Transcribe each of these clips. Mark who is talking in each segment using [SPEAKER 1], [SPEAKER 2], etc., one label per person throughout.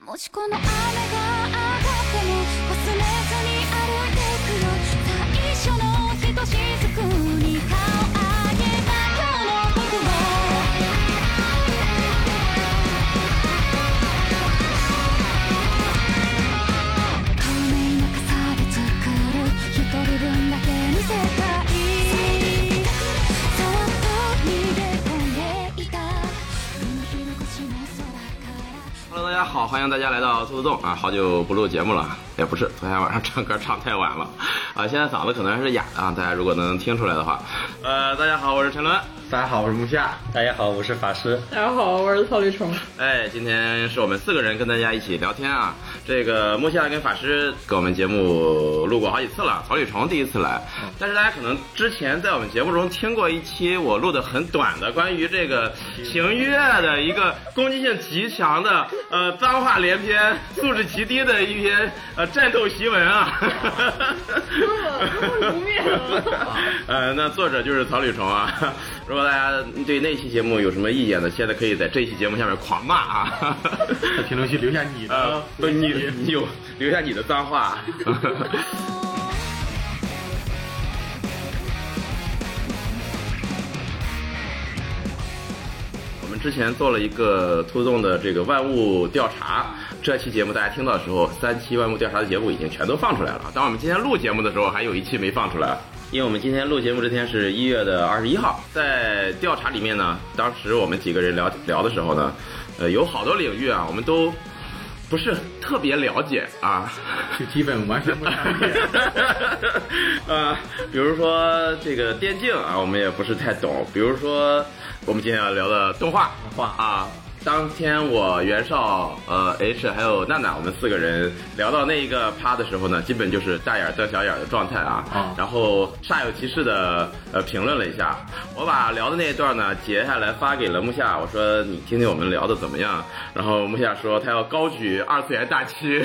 [SPEAKER 1] もしこの雨が上がっても忘れずに
[SPEAKER 2] 大家好，欢迎大家来到兔子洞啊！好久不录节目了，也不是，昨天晚上唱歌唱太晚了啊，现在嗓子可能还是哑的啊，大家如果能听出来的话，呃，大家好，我是陈伦，
[SPEAKER 3] 大家好，我是木夏。
[SPEAKER 4] 大家好，我是法师。
[SPEAKER 5] 大家好，我是草履虫。
[SPEAKER 2] 哎，今天是我们四个人跟大家一起聊天啊。这个木夏跟法师跟我们节目录过好几次了，草履虫第一次来，但是大家可能之前在我们节目中听过一期我录的很短的关于这个情乐的一个攻击性极强的呃脏话连篇、素质极低的一篇呃战斗檄文啊。
[SPEAKER 5] 不灭了
[SPEAKER 2] 呃，那作者就是草履虫啊。如果大家对那期节目有什么意见呢，现在可以在这期节目下面狂骂啊。
[SPEAKER 3] 在评论区留下你
[SPEAKER 2] 呃
[SPEAKER 3] 的，
[SPEAKER 2] 不，你你有留下你的脏话。我们之前做了一个兔洞的这个万物调查，这期节目大家听到的时候，三期万物调查的节目已经全都放出来了。当我们今天录节目的时候，还有一期没放出来。因为我们今天录节目这天是一月的二十一号，在调查里面呢，当时我们几个人聊聊的时候呢，呃，有好多领域啊，我们都不是特别了解啊。
[SPEAKER 3] 就基本完全不了解。
[SPEAKER 2] 呃，比如说这个电竞啊，我们也不是太懂。比如说我们今天要聊的动画，
[SPEAKER 3] 动画
[SPEAKER 2] 啊。当天我袁绍、呃 H 还有娜娜，我们四个人聊到那一个趴的时候呢，基本就是大眼瞪小眼的状态啊。
[SPEAKER 3] 啊
[SPEAKER 2] 然后煞有其事的呃评论了一下，我把聊的那一段呢截下来发给了木夏，我说你听听我们聊的怎么样？然后木夏说他要高举二次元大旗，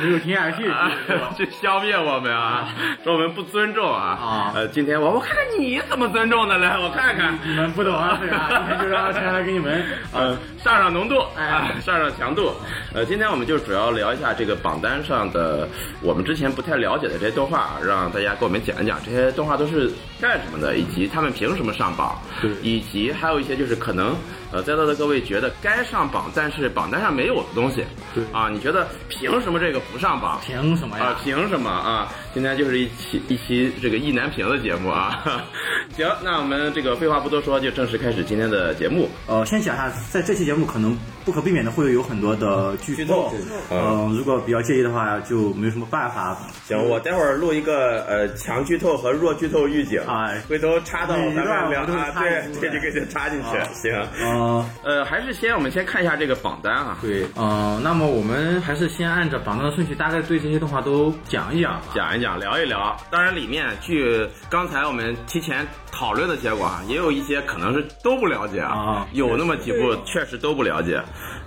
[SPEAKER 3] 没有听下去
[SPEAKER 2] 啊去消灭我们啊，说我们不尊重啊。
[SPEAKER 3] 啊
[SPEAKER 2] 呃，今天我我看看你怎么尊重的，来我看看。
[SPEAKER 3] 你们不懂啊，对吧？今天就让陈来给你们
[SPEAKER 2] 呃，上上上浓度，
[SPEAKER 3] 哎
[SPEAKER 2] 啊，上上强度。呃，今天我们就主要聊一下这个榜单上的我们之前不太了解的这些动画，让大家给我们讲一讲这些动画都是干什么的，以及他们凭什么上榜，以及还有一些就是可能呃在座的各位觉得该上榜，但是榜单上没有的东西，
[SPEAKER 3] 对
[SPEAKER 2] 啊，你觉得凭什么这个不上榜？
[SPEAKER 3] 凭什么呀
[SPEAKER 2] 啊，？凭什么啊？今天就是一期一期这个意难平的节目啊。行，那我们这个废话不多说，就正式开始今天的节目。
[SPEAKER 6] 呃，先讲一下，在这期节目可能不可避免的会有很多的剧透，呃，如果比较介意的话，就没有什么办法。
[SPEAKER 2] 行，我待会儿录一个呃强剧透和弱剧透预警，
[SPEAKER 6] 哎
[SPEAKER 2] 回头插到咱们啊，对对，就给它插进去。
[SPEAKER 6] 啊
[SPEAKER 2] 行，
[SPEAKER 6] 呃，
[SPEAKER 2] 呃，还是先我们先看一下这个榜单啊，
[SPEAKER 3] 对，呃，那么我们还是先按照榜单的顺序，大概对这些动画都讲一讲吧。
[SPEAKER 2] 讲一讲，聊一聊。当然，里面据刚才我们提前讨论的结果啊，也有一些可能是都不了解
[SPEAKER 6] 啊
[SPEAKER 2] 有那么几部确实都不了解。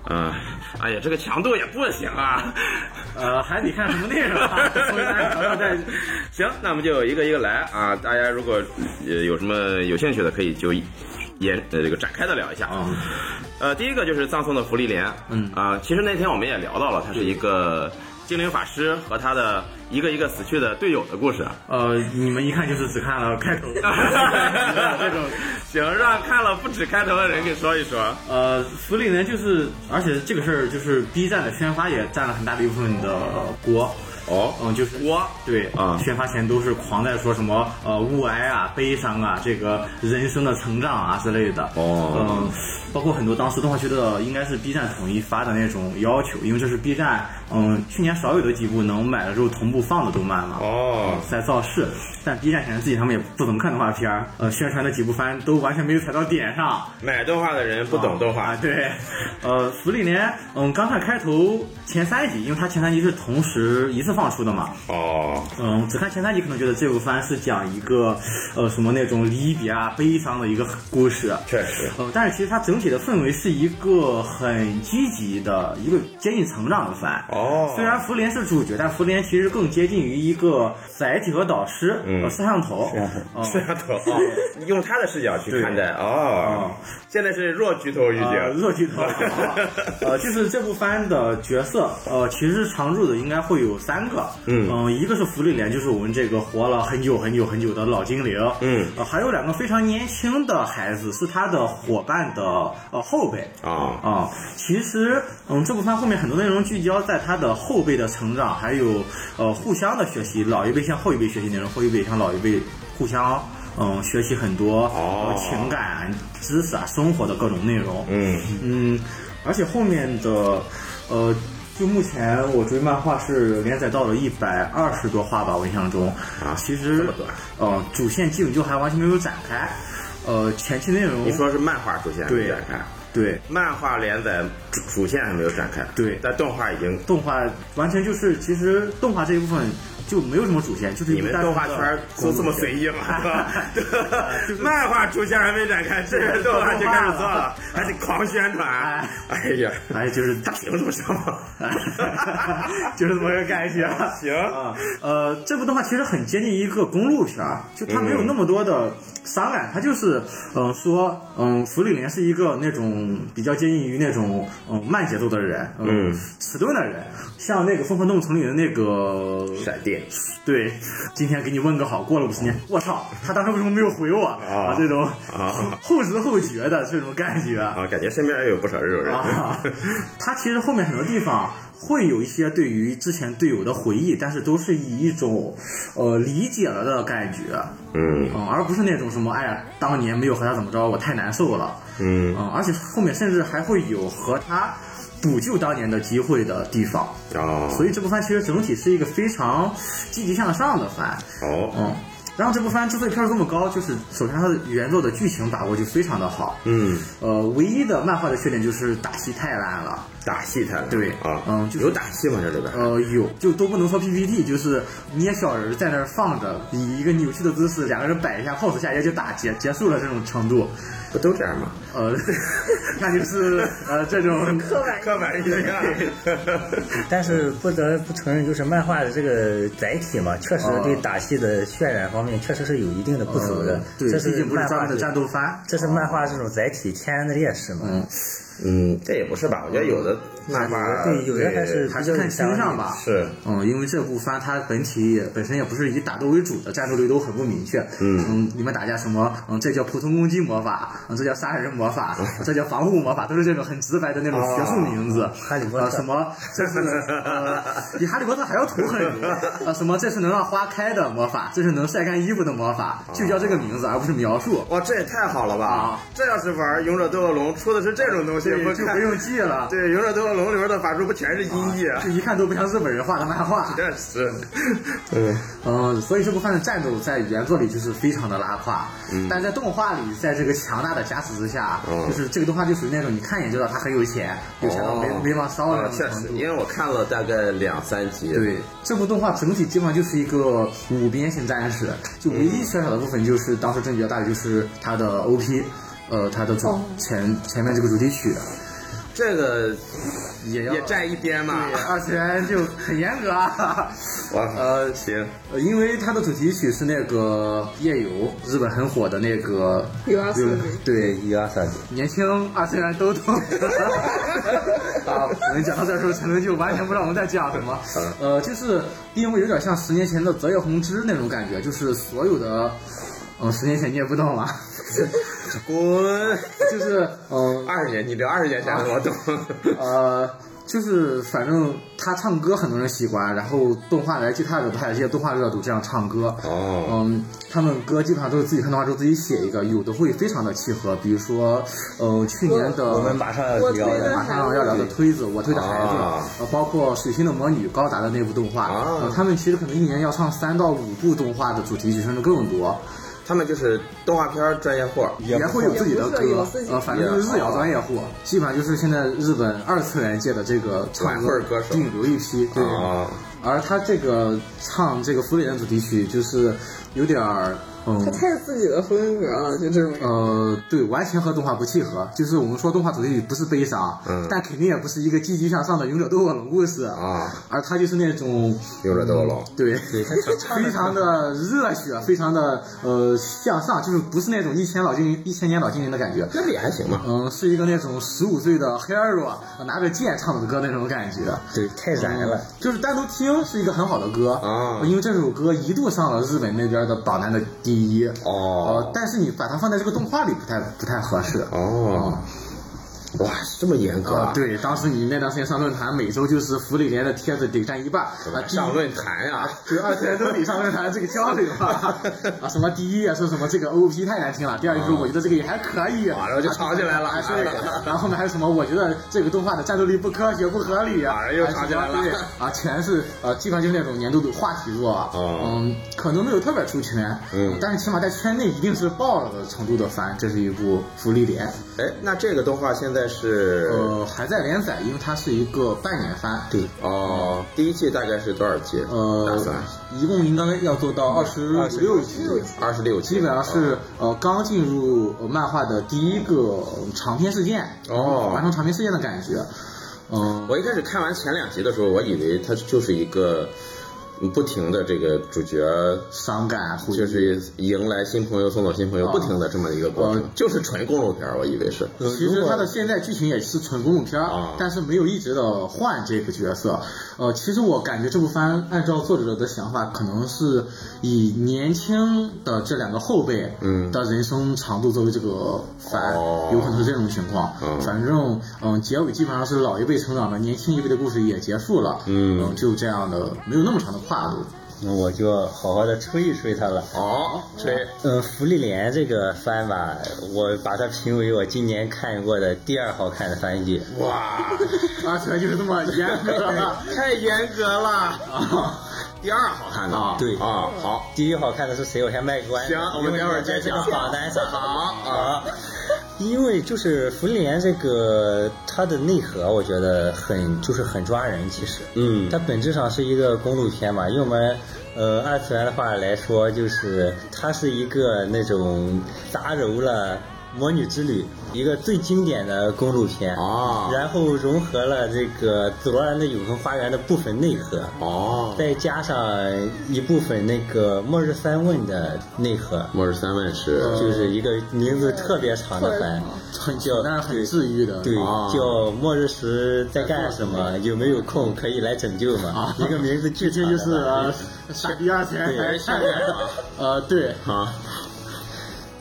[SPEAKER 2] 嗯、哎呀，这个强度也不行啊。
[SPEAKER 6] 呃，还得看什么内容啊，所以大家要再
[SPEAKER 2] 行，那我们就一个一个来啊。大家如果呃有什么有兴趣的，可以就延呃这个展开的聊一下
[SPEAKER 6] 啊。
[SPEAKER 2] 呃，第一个就是葬送的芙莉莲，
[SPEAKER 6] 嗯
[SPEAKER 2] 啊、其实那天我们也聊到了，他是一个精灵法师和他的一个一个死去的队友的故事。
[SPEAKER 6] 呃，你们一看就是只看了开头，这种
[SPEAKER 2] 行，让看了不止开头的人给说一说。
[SPEAKER 6] 呃，福利呢，就是而且这个事儿就是 B 站的宣发也占了很大的一部分的锅。
[SPEAKER 2] 哦，
[SPEAKER 6] 嗯，就是
[SPEAKER 2] 我
[SPEAKER 6] 对
[SPEAKER 2] 啊
[SPEAKER 6] 宣发前都是狂在说什么呃物哀啊、悲伤啊、这个人生的成长啊之类的。
[SPEAKER 2] 哦
[SPEAKER 6] 嗯，包括很多当时动画区的应该是 B 站统一发的那种要求，因为这是 B 站嗯去年少有的几部能买了之后同步放的动漫嘛。
[SPEAKER 2] 哦，
[SPEAKER 6] 在造势，但 B 站显然自己他们也不怎么看动画片儿，呃，宣传的几部番都完全没有踩到点上。
[SPEAKER 2] 买动画的人不懂动画。
[SPEAKER 6] 啊，对，呃，福利莲，嗯，刚看开头前三集，因为它前三集是同时一次放出的嘛，
[SPEAKER 2] 哦，
[SPEAKER 6] 嗯，只看前三集可能觉得这部番是讲一个呃什么那种离别啊、悲伤的一个故事，
[SPEAKER 2] 确实，
[SPEAKER 6] 呃，但是其实它整整体的氛围是一个很积极的一个接近成长的番。
[SPEAKER 2] 哦
[SPEAKER 6] 虽然福林是主角，但福林其实更接近于一个载体和导师，
[SPEAKER 2] 嗯
[SPEAKER 6] 呃，摄像头。哦
[SPEAKER 2] 摄像头摄像头用他的视角去看待哦
[SPEAKER 6] 哦。
[SPEAKER 2] 现在是弱剧透预
[SPEAKER 6] 呃，
[SPEAKER 2] 警，
[SPEAKER 6] 热剧头，呃，就是这部番的角色，呃，其实常驻的应该会有三个，
[SPEAKER 2] 嗯。
[SPEAKER 6] 呃一个是福利莲，就是我们这个活了很久很久很久的老精灵，
[SPEAKER 2] 嗯。
[SPEAKER 6] 呃，还有两个非常年轻的孩子，是他的伙伴的呃后辈，
[SPEAKER 2] 啊。
[SPEAKER 6] 啊，其实，嗯，这部番后面很多内容聚焦在他的后辈的成长，还有呃互相的学习，老一辈向后一辈学习内容，后一辈向老一辈互相嗯学习很多、
[SPEAKER 2] 哦
[SPEAKER 6] 呃情感、知识啊、生活的各种内容。
[SPEAKER 2] 嗯
[SPEAKER 6] 嗯，而且后面的呃，就目前我追漫画是连载到了一百二十多话吧，我印象中
[SPEAKER 2] 啊
[SPEAKER 6] 其实呃主线基本就还完全没有展开，呃前期内容
[SPEAKER 2] 你说是漫画主线没
[SPEAKER 6] 对
[SPEAKER 2] 展开？
[SPEAKER 6] 对
[SPEAKER 2] 漫画连载主主线还没有展开，
[SPEAKER 6] 对
[SPEAKER 2] 但动画已经。
[SPEAKER 6] 动画完全就是，其实动画这一部分就没有什么主线，就是一
[SPEAKER 2] 你们动画圈都这么随意吗？漫画主线还没展开，这个动画就开始做了，还得狂宣传。哎呀，
[SPEAKER 6] 哎，就是
[SPEAKER 2] 他凭什么上嘛？
[SPEAKER 6] 就是这么个感觉。
[SPEAKER 2] 行
[SPEAKER 6] 啊，呃，这部动画其实很接近一个公路片儿，就它没有那么多的伤感，他就是嗯、呃说嗯，弗里莲是一个那种比较接近于那种嗯慢节奏的人，
[SPEAKER 2] 嗯
[SPEAKER 6] 迟钝的人，像那个《疯狂动物城》里的那个
[SPEAKER 2] 闪电。
[SPEAKER 6] 对，今天给你问个好，过了五十年，我操，他当时为什么没有回我啊？这种
[SPEAKER 2] 啊。
[SPEAKER 6] 后知后觉的这种感觉
[SPEAKER 2] 啊，感觉身边也有不少这种人。
[SPEAKER 6] 啊，他其实后面很多地方会有一些对于之前队友的回忆，但是都是以一种呃理解了的感觉，
[SPEAKER 2] 嗯。
[SPEAKER 6] 嗯，而不是那种什么哎呀，当年没有和他怎么着，我太难受了，
[SPEAKER 2] 嗯。
[SPEAKER 6] 嗯，而且后面甚至还会有和他补救当年的机会的地方，
[SPEAKER 2] 哦，
[SPEAKER 6] 所以这部番其实整体是一个非常积极向上的番，
[SPEAKER 2] 哦
[SPEAKER 6] 嗯。然后这部番之所以票数这么高，就是首先它的原作的剧情把握就非常的好，
[SPEAKER 2] 嗯，
[SPEAKER 6] 呃，唯一的漫画的缺点就是打戏太烂了。
[SPEAKER 2] 打戏太烂
[SPEAKER 6] 对
[SPEAKER 2] 啊，
[SPEAKER 6] 嗯就是
[SPEAKER 2] 有打戏吗？这里边？
[SPEAKER 6] 呃，有就都不能说 PPT，就是捏小人在那儿放着，以一个扭曲的姿势，两个人摆一下 pose 下也就打结结束了这种程度。
[SPEAKER 2] 不都这样吗？
[SPEAKER 6] 呃，那就是呃这种
[SPEAKER 5] 刻板
[SPEAKER 2] 刻板印象。
[SPEAKER 4] 但是不得不承认，就是漫画的这个载体嘛，确实对打戏的渲染方面确实是有一定的不足的。
[SPEAKER 6] 呃对，
[SPEAKER 4] 这
[SPEAKER 6] 毕竟不是
[SPEAKER 4] 漫画
[SPEAKER 6] 的战斗番。
[SPEAKER 4] 这是漫画这种载体天然的劣势嘛。
[SPEAKER 6] 嗯，
[SPEAKER 2] 嗯，这也不是吧？我觉得有的漫画
[SPEAKER 4] 对有的还是
[SPEAKER 6] 还是看星上吧。
[SPEAKER 2] 是
[SPEAKER 6] 嗯，因为这部番它本体也本身也不是以打斗为主的，战斗力都很不明确。
[SPEAKER 2] 嗯
[SPEAKER 6] 你们打架什么？嗯，这叫普通攻击魔法，嗯，这叫杀人魔法，这叫防护魔法，都是这种很直白的那种学术名字。
[SPEAKER 4] 哈利波特
[SPEAKER 6] 呃什么？这是 呃，比哈利波特还要土很多。呃，什么？这是能让花开的魔法，这是能晒干衣服的魔法，就叫这个名字，而不是描述。
[SPEAKER 2] 哇，这也太好了吧！
[SPEAKER 6] 啊
[SPEAKER 2] 这要是玩《勇者斗恶龙》出的是这种东西，
[SPEAKER 6] 对，
[SPEAKER 2] 不
[SPEAKER 6] 就不用记了。
[SPEAKER 2] 对，《勇者斗恶龙》里边的法术不全是音译？啊。
[SPEAKER 6] 这一看都不像日本人画的漫画。
[SPEAKER 2] 确实，嗯。
[SPEAKER 6] 嗯，所以这部番的战斗在原作里就是非常的拉胯，但在动画里，在这个强大的加持之下，
[SPEAKER 2] 嗯。
[SPEAKER 6] 就是这个动画就属于那种你看一眼就知道他很有钱，有钱到没、没往烧的
[SPEAKER 2] 啊确实。因为我看了大概两三集。
[SPEAKER 6] 对，这部动画整体基本上就是一个五边形战士，就唯一缺少的部分就是当时争议比较大的就是它的 OP，呃，它的主
[SPEAKER 5] 哦。
[SPEAKER 6] 前前面这个主题曲
[SPEAKER 2] 这个
[SPEAKER 6] 也要
[SPEAKER 2] 也站一边嘛。
[SPEAKER 6] 对二次元就很严格啊。
[SPEAKER 2] 哇，
[SPEAKER 6] 呃
[SPEAKER 2] 行，
[SPEAKER 6] 呃，因为它的主题曲是那个夜游，日本很火的那个
[SPEAKER 5] 有啊是
[SPEAKER 6] 对，
[SPEAKER 4] 一二三，
[SPEAKER 6] 年轻二次元都懂。啊，我们讲到这的时候，陈伦就完全不知道我们在讲什么。呃，就是因为有点像十年前的泽野弘之那种感觉，就是所有的，嗯、十年前你也不懂啊，
[SPEAKER 2] 滚！
[SPEAKER 6] 就是嗯、
[SPEAKER 2] 二十年，你聊二十年前的我懂。
[SPEAKER 6] 呃，就是反正他唱歌很多人喜欢，然后动画来接他的不太记得动画热度这样唱歌。
[SPEAKER 2] 哦，
[SPEAKER 6] 嗯，他们歌基本上都是自己看动画之后自己写一个，有的会非常的契合，比如说，呃，去年的
[SPEAKER 4] 我们马上要
[SPEAKER 5] 我
[SPEAKER 4] 聊的
[SPEAKER 6] 马上要聊的推子，我推的孩子，包括水星的魔女高达的那部动画，
[SPEAKER 2] 啊。
[SPEAKER 6] 呃，他们其实可能一年要唱三到五部动画的主题曲，甚至更多，
[SPEAKER 2] 他们就是动画片专业户。
[SPEAKER 6] 也会有自己的歌呃，反正就是日谣专业户，基本上就是现在日本二次元界的这个唱
[SPEAKER 2] 歌歌手
[SPEAKER 6] 顶流一批，对。
[SPEAKER 2] 啊，
[SPEAKER 6] 而他这个唱这个《福利人》主题曲，就是有点儿嗯
[SPEAKER 5] 他。太有自己的风格了，就这种。
[SPEAKER 6] 呃，对，完全和动画不契合。就是我们说动画主题曲不是悲伤，
[SPEAKER 2] 嗯
[SPEAKER 6] 但肯定也不是一个积极向上的勇者斗恶龙故事
[SPEAKER 2] 啊，
[SPEAKER 6] 而他就是那种
[SPEAKER 2] 勇者斗恶龙
[SPEAKER 6] 对，非常的热血，非常的呃向上，就是不是那种一千老精一千年老精灵的感觉。
[SPEAKER 2] 那不也还行吧？
[SPEAKER 6] 嗯，是一个那种十五岁的 hero 拿着剑唱的歌那种感觉。
[SPEAKER 4] 对太燃了。
[SPEAKER 6] 就是单独听是一个很好的歌
[SPEAKER 2] 啊
[SPEAKER 6] 因为这首歌一度上了日本那边的榜单的第一。
[SPEAKER 2] 哦
[SPEAKER 6] 呃，但是你把它放在这个动画里不太不太合适。
[SPEAKER 2] 哦，哇，这么严格啊！
[SPEAKER 6] 对，当时你那段时间上论坛，每周就是福利连的帖子得占一半啊，
[SPEAKER 2] 上论坛呀，
[SPEAKER 6] 对，二次元都得上论坛这个交流啊，啊，什么第一页说什么这个 OP 太难听了，第二页说我觉得这个也还可以，
[SPEAKER 2] 啊。然后就吵起来了
[SPEAKER 6] 啊对，然后后面还有什么我觉得这个动画的战斗力不科学不合理啊，
[SPEAKER 2] 啊又吵起来了。
[SPEAKER 6] 啊，全是呃基本上就是那种年度的话题作，
[SPEAKER 2] 啊
[SPEAKER 6] 嗯，可能没有特别出圈，
[SPEAKER 2] 嗯。
[SPEAKER 6] 但是起码在圈内一定是爆了的程度的番，这是一部福利连，
[SPEAKER 2] 哎，那这个动画现在是
[SPEAKER 6] 呃，还在连载，因为它是一个半年番，对，
[SPEAKER 2] 哦，第一季大概是多少集？打
[SPEAKER 6] 呃
[SPEAKER 2] 算，
[SPEAKER 6] 一共应该要做到二十六集。
[SPEAKER 2] 二十六集，
[SPEAKER 6] 基本上是呃刚进入呃漫画的第一个长篇事件。
[SPEAKER 2] 哦。
[SPEAKER 6] 完成长篇事件的感觉。嗯、
[SPEAKER 2] 我一开始看完前两集的时候，我以为它就是一个嗯不停的这个主角
[SPEAKER 6] 伤感
[SPEAKER 2] 就是迎来新朋友，送走新朋友，
[SPEAKER 6] 啊
[SPEAKER 2] 不停的这么一个过程
[SPEAKER 6] 呃，
[SPEAKER 2] 就是纯公路片儿，我以为是。
[SPEAKER 6] 其实它的现在剧情也是纯公路片但是没有一直的换这个角色。呃，其实我感觉这部番按照作者的想法，可能是以年轻的这两个后辈
[SPEAKER 2] 嗯
[SPEAKER 6] 的人生长度作为这个番，
[SPEAKER 2] 哦
[SPEAKER 6] 有可能是这种情况。
[SPEAKER 2] 嗯
[SPEAKER 6] 反正嗯、结尾基本上是老一辈成长了，年轻一辈的故事也结束了。
[SPEAKER 2] 嗯
[SPEAKER 6] 呃就这样的，没有那么长的跨度。
[SPEAKER 4] 那我就好好的吹一吹它了。
[SPEAKER 2] 哦，吹，
[SPEAKER 4] 嗯，芙莉莲这个番吧，我把它评为我今年看过的第二好看的番剧。
[SPEAKER 2] 哇，
[SPEAKER 6] 而且就是这么严格了。
[SPEAKER 2] 太严格了。第二好看的
[SPEAKER 6] 啊
[SPEAKER 4] 对
[SPEAKER 2] 啊，好，
[SPEAKER 4] 第一好看的是谁？我先卖个关子。
[SPEAKER 2] 行我们待会儿再讲
[SPEAKER 4] 榜单上。
[SPEAKER 2] 好
[SPEAKER 4] 啊。因为就是福利连这个它的内核，我觉得很就是很抓人。其实，
[SPEAKER 2] 嗯
[SPEAKER 4] 它本质上是一个公路片嘛。用我们呃二次元的话来说，就是它是一个那种杂糅了。魔女之旅，一个最经典的公路片
[SPEAKER 2] 哦
[SPEAKER 4] 然后融合了这个紫罗兰的永恒花园的部分内核，
[SPEAKER 2] 哦，
[SPEAKER 4] 再加上一部分那个末日三问的内核，
[SPEAKER 2] 末日三问是。
[SPEAKER 4] 就是一个名字特别长的番，
[SPEAKER 6] 很
[SPEAKER 4] 叫
[SPEAKER 6] 那是很治愈的。
[SPEAKER 4] 对，
[SPEAKER 2] 啊。
[SPEAKER 4] 叫末日时在干什么？有没有空可以来拯救嘛？一个名字巨
[SPEAKER 6] 这就是。呃，
[SPEAKER 4] 对，
[SPEAKER 2] 啊，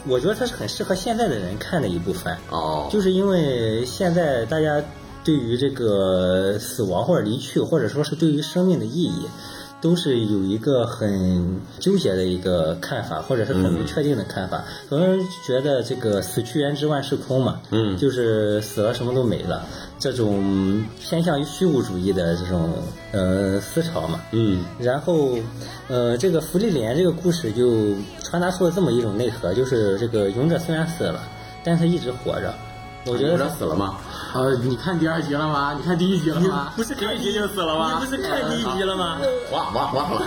[SPEAKER 4] 我觉得它是很适合现在的人看的一部分，
[SPEAKER 2] 哦，
[SPEAKER 4] 就是因为现在大家对于这个死亡或者离去，或者说是对于生命的意义，都是有一个很纠结的一个看法，或者是很不确定的看法。很多人觉得这个死去元知万事空嘛，
[SPEAKER 2] 嗯。
[SPEAKER 4] 就是死了什么都没了，这种偏向于虚无主义的这种呃思潮嘛。
[SPEAKER 2] 嗯
[SPEAKER 4] 然后，呃，这个福利莲这个故事就传达出了这么一种内核，就是这个勇者虽然死了，但是他一直活着。我觉得他
[SPEAKER 2] 死了吗？
[SPEAKER 6] 呃，你看第二集了吗？你看第一集了吗？
[SPEAKER 4] 不是看
[SPEAKER 2] 第一集就死了吗
[SPEAKER 4] 你不是看第一集了吗？
[SPEAKER 2] 忘忘忘了，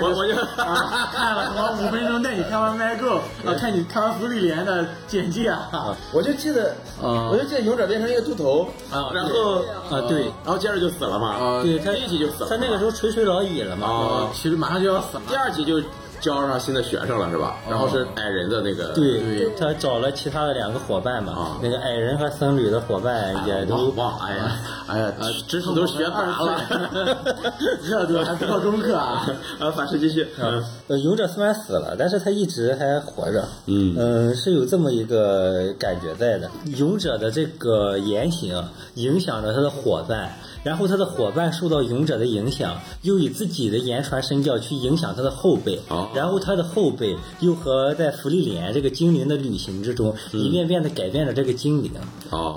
[SPEAKER 2] 我我就
[SPEAKER 6] 啊，看了什么五分钟带你看完麦 go，啊，看你看完福利莲的简介啊，
[SPEAKER 2] 我就记得，
[SPEAKER 6] 嗯
[SPEAKER 2] 我就记得勇者变成一个秃头
[SPEAKER 6] 啊
[SPEAKER 2] 然后
[SPEAKER 4] 啊，对，
[SPEAKER 2] 然后接着就死了嘛，
[SPEAKER 6] 呃
[SPEAKER 4] 对他
[SPEAKER 2] 第一集就死了
[SPEAKER 4] 他那个时候垂垂老矣了嘛。
[SPEAKER 2] 哦，
[SPEAKER 6] 其实马上就要死了。
[SPEAKER 2] 第二集就交上新的学生了是吧？然后是矮人的那个，
[SPEAKER 4] 对
[SPEAKER 6] 对
[SPEAKER 4] 他找了其他的两个伙伴嘛，
[SPEAKER 2] 啊
[SPEAKER 4] 那个矮人和僧侣的伙伴也都
[SPEAKER 2] 忘忘，哎呀哎呀，知识都学杂了。
[SPEAKER 6] 这都还做功课啊？
[SPEAKER 2] 啊，法师继续。嗯
[SPEAKER 4] 呃，勇者虽然死了，但是他一直还活着。
[SPEAKER 2] 嗯
[SPEAKER 4] 嗯，是有这么一个感觉在的。勇者的这个言行影响着他的伙伴，然后他的伙伴受到勇者的影响，又以自己的言传身教去影响他的后辈。
[SPEAKER 2] 哦
[SPEAKER 4] 然后他的后辈又和在福利莲这个精灵的旅行之中，一遍遍的改变着这个精灵。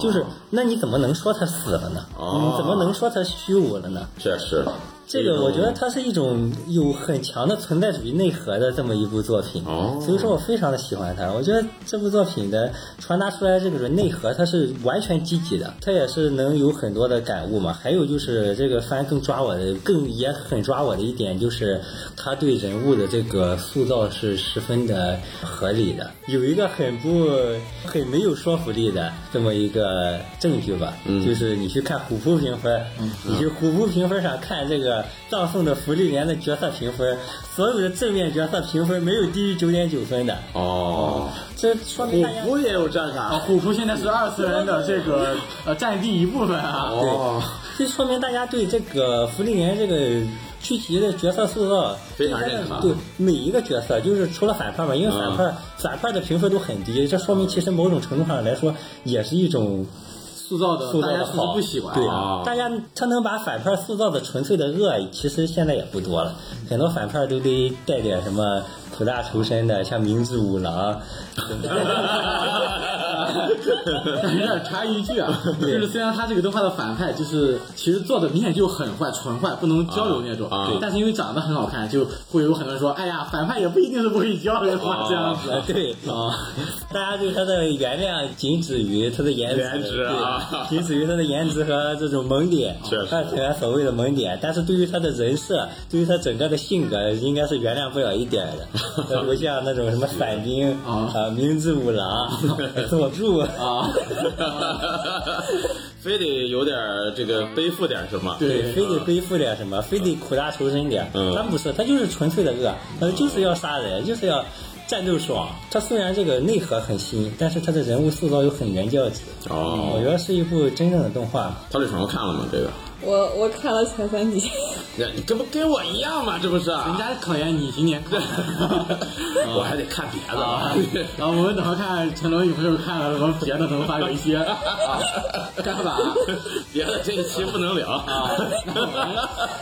[SPEAKER 4] 就是那你怎么能说他死了呢？
[SPEAKER 2] 哦
[SPEAKER 4] 你怎么能说他虚无了呢？
[SPEAKER 2] 确实，
[SPEAKER 4] 这个我觉得它是一种有很强的存在主义内核的这么一部作品，
[SPEAKER 2] 哦
[SPEAKER 4] 所以说我非常的喜欢它。我觉得这部作品的传达出来这个内核，它是完全积极的，它也是能有很多的感悟嘛。还有就是这个番更抓我的，更也很抓我的一点就是他对人物的这个塑造是十分的合理的，有一个很不很没有说服力的这么一个证据吧，就是你去看虎扑评分，你去虎扑评分上看这个葬送的福利莲的角色评分，所有的正面角色评分没有低于九点九分的，
[SPEAKER 2] 哦，
[SPEAKER 4] 这说明大家。
[SPEAKER 2] 虎也有战
[SPEAKER 6] 啊，
[SPEAKER 2] 卡。
[SPEAKER 6] 虎扑现在是二次元的这个 呃占地一部分啊。
[SPEAKER 2] 哦，
[SPEAKER 4] 这说明大家对这个福利莲这个具体的角色塑造
[SPEAKER 2] 非常认可
[SPEAKER 4] 对每一个角色，就是除了反派嘛，因为反派、反派的评分都很低，这说明其实某种程度上来说也是一种
[SPEAKER 6] 塑造的大家是
[SPEAKER 4] 的好，
[SPEAKER 6] 不喜欢
[SPEAKER 4] 对
[SPEAKER 6] 啊。
[SPEAKER 4] 大家他能把反派塑造的纯粹的恶，其实现在也不多了，很多反派都得带点什么苦大仇深的，像明智五郎。
[SPEAKER 6] 有点插一句啊，就是虽然他这个动画的反派就是其实做的明显就很坏、纯坏，不能交流那种，
[SPEAKER 2] 啊
[SPEAKER 6] 对。但是因为长得很好看，就会有很多人说，哎呀，反派也不一定是不会交流嘛，这样子。
[SPEAKER 4] 呃，对。
[SPEAKER 6] 啊，
[SPEAKER 4] 大家对他的原谅仅止于他的颜值，
[SPEAKER 2] 颜值啊。
[SPEAKER 4] 对仅止于他的颜值和这种萌点，
[SPEAKER 2] 确实
[SPEAKER 4] 二次元所谓的萌点。但是对于他的人设，对于他整个的性格，应该是原谅不了一点的。他不像那种什么伞兵
[SPEAKER 6] 啊
[SPEAKER 4] 啊、明智五郎、佐助
[SPEAKER 6] 啊，
[SPEAKER 2] 非得有点这个背负点什么。
[SPEAKER 6] 对
[SPEAKER 4] 非得背负点什么，非得苦大仇深点。
[SPEAKER 2] 嗯
[SPEAKER 4] 他不是，他就是纯粹的恶，他就是要杀人，就是要战斗爽。它虽然这个内核很新，但是它的人物塑造又很原教旨。
[SPEAKER 2] 哦
[SPEAKER 4] 我觉得是一部真正的动画。
[SPEAKER 2] 它是什么看了吗？这个，
[SPEAKER 5] 我我看了前三集，
[SPEAKER 2] 你这不跟我一样吗？这不是？
[SPEAKER 6] 人家考研你今年看，
[SPEAKER 2] 我还得看别的
[SPEAKER 6] 啊，然后我们等会儿看陈龙有没有看了什么别的能发有一些。啊，干吧
[SPEAKER 2] 别的这一期不能聊。
[SPEAKER 6] 啊，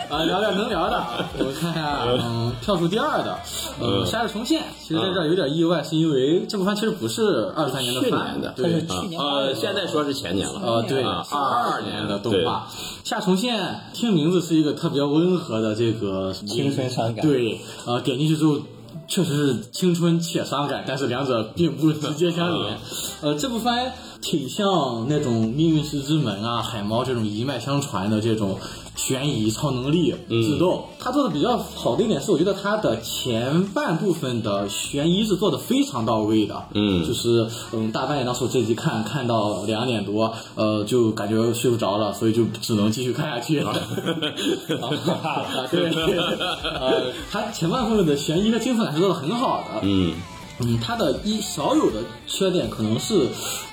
[SPEAKER 6] 啊聊点能聊的，我看看，嗯，票数第二的，
[SPEAKER 2] 嗯
[SPEAKER 6] 呃，杀日重现，其实在这儿有点意外，是因为这部番其实不是二三年的
[SPEAKER 2] 去年的，
[SPEAKER 6] 对，
[SPEAKER 4] 它是去年
[SPEAKER 2] 啊呃，现在说是前年了，
[SPEAKER 6] 呃，对，
[SPEAKER 2] 啊
[SPEAKER 6] 二二年的动画《夏重现》，听名字是一个特别温和的这个
[SPEAKER 4] 青春伤感
[SPEAKER 6] 对，呃，点进去之后。确实是青春且伤感，但是两者并不直接相连。呃，这部番挺像那种《命运石之门》啊、海猫这种一脉相传的这种悬疑、超能力、智斗。他做的比较好的一点是，我觉得他的前半部分的悬疑是做的非常到位的。
[SPEAKER 2] 嗯
[SPEAKER 6] 就是嗯，大半夜当时我这集看看到两点多，呃，就感觉睡不着了，所以就只能继续看下去。啊，对，呃，他前半部分的悬疑和惊悚感是做的很好的。
[SPEAKER 2] 嗯
[SPEAKER 6] 嗯，他的一少有的缺点可能是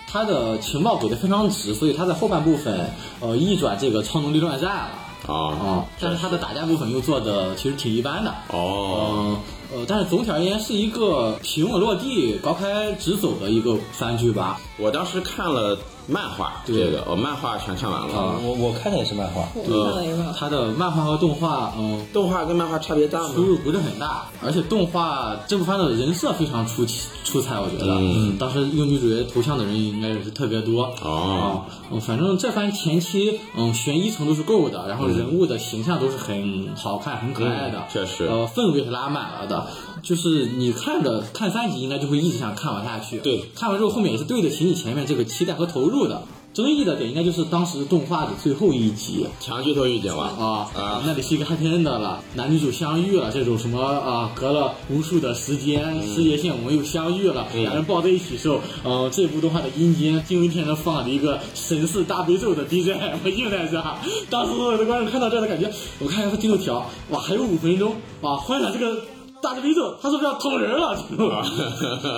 [SPEAKER 6] 他的情报给的非常直，所以他在后半部分呃一转这个超能力乱战了。
[SPEAKER 2] 啊
[SPEAKER 6] 啊，但是它的打架部分又做的其实挺一般的。
[SPEAKER 2] 哦
[SPEAKER 6] 嗯呃，但是总体而言是一个平稳落地、高开直走的一个番剧吧。
[SPEAKER 2] 我当时看了漫画，
[SPEAKER 6] 对
[SPEAKER 2] 这个我漫画全看完了。
[SPEAKER 6] 啊
[SPEAKER 4] 我我看的也是漫画，
[SPEAKER 5] 我看了一个，
[SPEAKER 6] 它的漫画和动画，嗯，
[SPEAKER 2] 动画跟漫画差别大吗
[SPEAKER 6] 出？入不是很大，而且动画这部番的人设非常出奇出彩，我觉得。
[SPEAKER 2] 嗯
[SPEAKER 6] 当时用女主角头像的人应该也是特别多。
[SPEAKER 2] 哦
[SPEAKER 6] 反正这番前期嗯悬疑程度是够的，然后人物的形象都是很好看、很可爱的
[SPEAKER 2] 嗯，确实
[SPEAKER 6] 呃，氛围是拉满了的。就是你看着看三集，应该就会一直想看完下去。
[SPEAKER 2] 对
[SPEAKER 6] 看完之后后面也是对得起你前面这个期待和投入的。争议的点应该就是当时动画的最后一集，
[SPEAKER 2] 强剧透预警吧
[SPEAKER 6] 啊
[SPEAKER 2] 啊！
[SPEAKER 6] 那里是一个 happy end 了，男女主相遇了，这种什么啊，隔了无数的时间，世界线我们又相遇了，两人抱在一起时候，呃，这部动画的阴间惊为天人放了一个神似大悲咒的 BGM 印在这，当时所有的观众看到这的感觉，我看一下进度条，哇，还有五分钟，哇，幻想这个。大悲咒，他是不是要捅人了？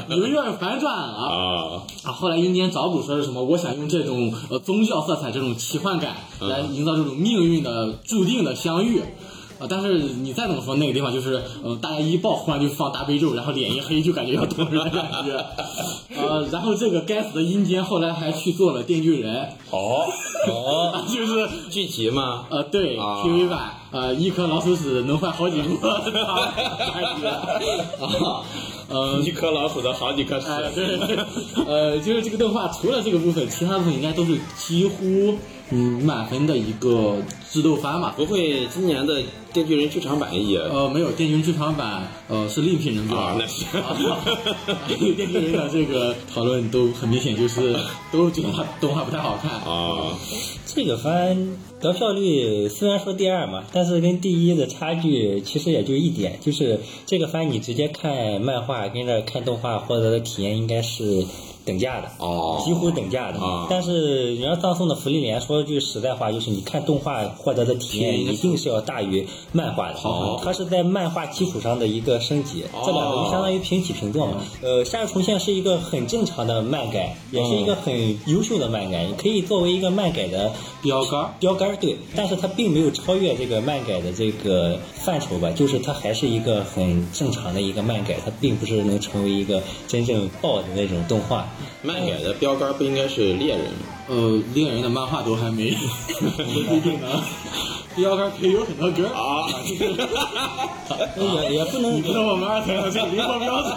[SPEAKER 6] 有一点反转了
[SPEAKER 2] 啊，
[SPEAKER 6] 啊，后来阴间找补说是什么？我想用这种呃宗教色彩、这种奇幻感来营造这种命运的注定的相遇。啊，但是你再怎么说，那个地方就是，呃，大家一抱，忽然就放大悲咒，然后脸一黑，就感觉要捅人的感觉。呃，然后这个该死的阴间后来还去做了电锯人，
[SPEAKER 2] 哦哦，
[SPEAKER 6] 就是
[SPEAKER 2] 剧集嘛？
[SPEAKER 6] 呃，对、
[SPEAKER 2] 啊。
[SPEAKER 6] TV 版，呃，一颗老鼠屎能换好几部感觉啊，呃，
[SPEAKER 2] 一颗老鼠的好几颗屎。
[SPEAKER 6] 呃，就是这个动画除了这个部分，其他部分应该都是几乎嗯满分的一个智斗番嘛。
[SPEAKER 2] 不会今年的电锯人剧场版也
[SPEAKER 6] 呃，没有，电锯人剧场版呃是另一批人做
[SPEAKER 2] 啊那是
[SPEAKER 6] 对电锯人的这个讨论都很明显就是 都觉得它动画不太好看
[SPEAKER 2] 啊？
[SPEAKER 4] 这个番得票率虽然说第二嘛，但是跟第一的差距其实也就一点，就是这个番你直接看漫画跟着看动画获得的体验应该是等价的
[SPEAKER 2] 哦
[SPEAKER 4] 几乎等价的。
[SPEAKER 2] 啊
[SPEAKER 4] 但是你要葬送的福利连说句实在话，就是你看动画获得的体验一定是要大于漫画的。
[SPEAKER 2] 哦
[SPEAKER 4] 它是在漫画基础上的一个升级，这两个就相当于平起平坐嘛。呃，《夏日重现》是一个很正常的漫改，也是一个很优秀的漫改，你可以作为一个漫改的
[SPEAKER 6] 标杆。
[SPEAKER 4] 标杆儿对，但是它并没有超越这个漫改的这个范畴吧，就是它还是一个很正常的一个漫改，它并不是能成为一个真正爆的那种动画。
[SPEAKER 2] 漫改的标杆不应该是猎人吗？
[SPEAKER 6] 呃，猎人的漫画都还没不一定呢。标杆可以有很多歌
[SPEAKER 2] 啊
[SPEAKER 4] 也 也不能
[SPEAKER 6] 你不能我们二层好像灵活标准。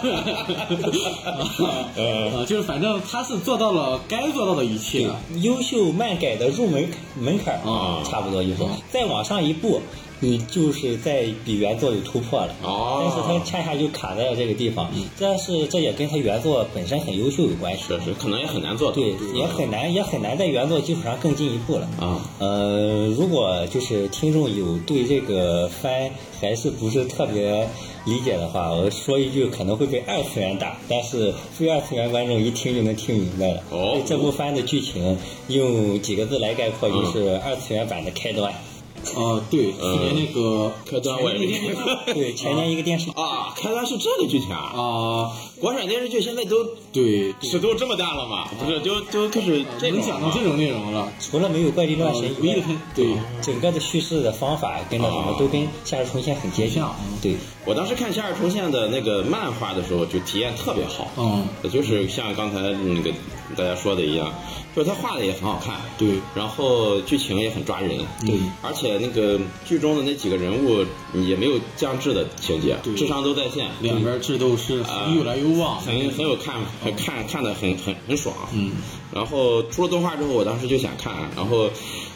[SPEAKER 6] 呃，就是反正他是做到了该做到的一切。
[SPEAKER 4] 优秀漫改的入门门槛儿
[SPEAKER 2] 啊
[SPEAKER 4] 差不多就是再往上一步。你就是在比原作有突破了，
[SPEAKER 2] 哦
[SPEAKER 4] 但是它恰恰就卡在了这个地方，嗯但是这也跟它原作本身很优秀有关系。
[SPEAKER 2] 是是，可能也很难做到。
[SPEAKER 4] 对，也很难，也很难在原作基础上更进一步了。
[SPEAKER 2] 啊
[SPEAKER 4] 呃，如果就是听众有对这个番还是不是特别理解的话，我说一句可能会被二次元打，但是非二次元观众一听就能听明白了。
[SPEAKER 2] 哦
[SPEAKER 4] 这部番的剧情用几个字来概括，就是二次元版的开端。
[SPEAKER 6] 呃，对，去年那个
[SPEAKER 2] 开端我也没看
[SPEAKER 4] 对，前年一个电视。
[SPEAKER 2] 啊，开端是这个剧情啊！
[SPEAKER 6] 啊，
[SPEAKER 2] 国产电视剧现在都
[SPEAKER 6] 对，
[SPEAKER 2] 尺度这么大了嘛？不是，就就开始这种
[SPEAKER 6] 能讲到这种内容了。
[SPEAKER 4] 除了没有怪力乱神以外
[SPEAKER 6] 呃唯一的，对
[SPEAKER 4] 整个的叙事的方法跟那什么都跟《夏日重现》很接近
[SPEAKER 6] 像。
[SPEAKER 4] 对，
[SPEAKER 2] 我当时看《夏日重现》的那个漫画的时候，就体验特别好。
[SPEAKER 6] 嗯，
[SPEAKER 2] 就是像刚才那个大家说的一样，就是他画的也很好看，
[SPEAKER 6] 对
[SPEAKER 2] 然后剧情也很抓人，
[SPEAKER 6] 对
[SPEAKER 2] 而且那个剧中的那几个人物也没有降智的情节，
[SPEAKER 6] 对
[SPEAKER 2] 智商都在线，
[SPEAKER 6] 两边智斗是
[SPEAKER 2] 啊
[SPEAKER 6] 又来
[SPEAKER 2] 很很有看，很看看的很很很爽。
[SPEAKER 6] 嗯，
[SPEAKER 2] 然后出了动画之后，我当时就想看，然后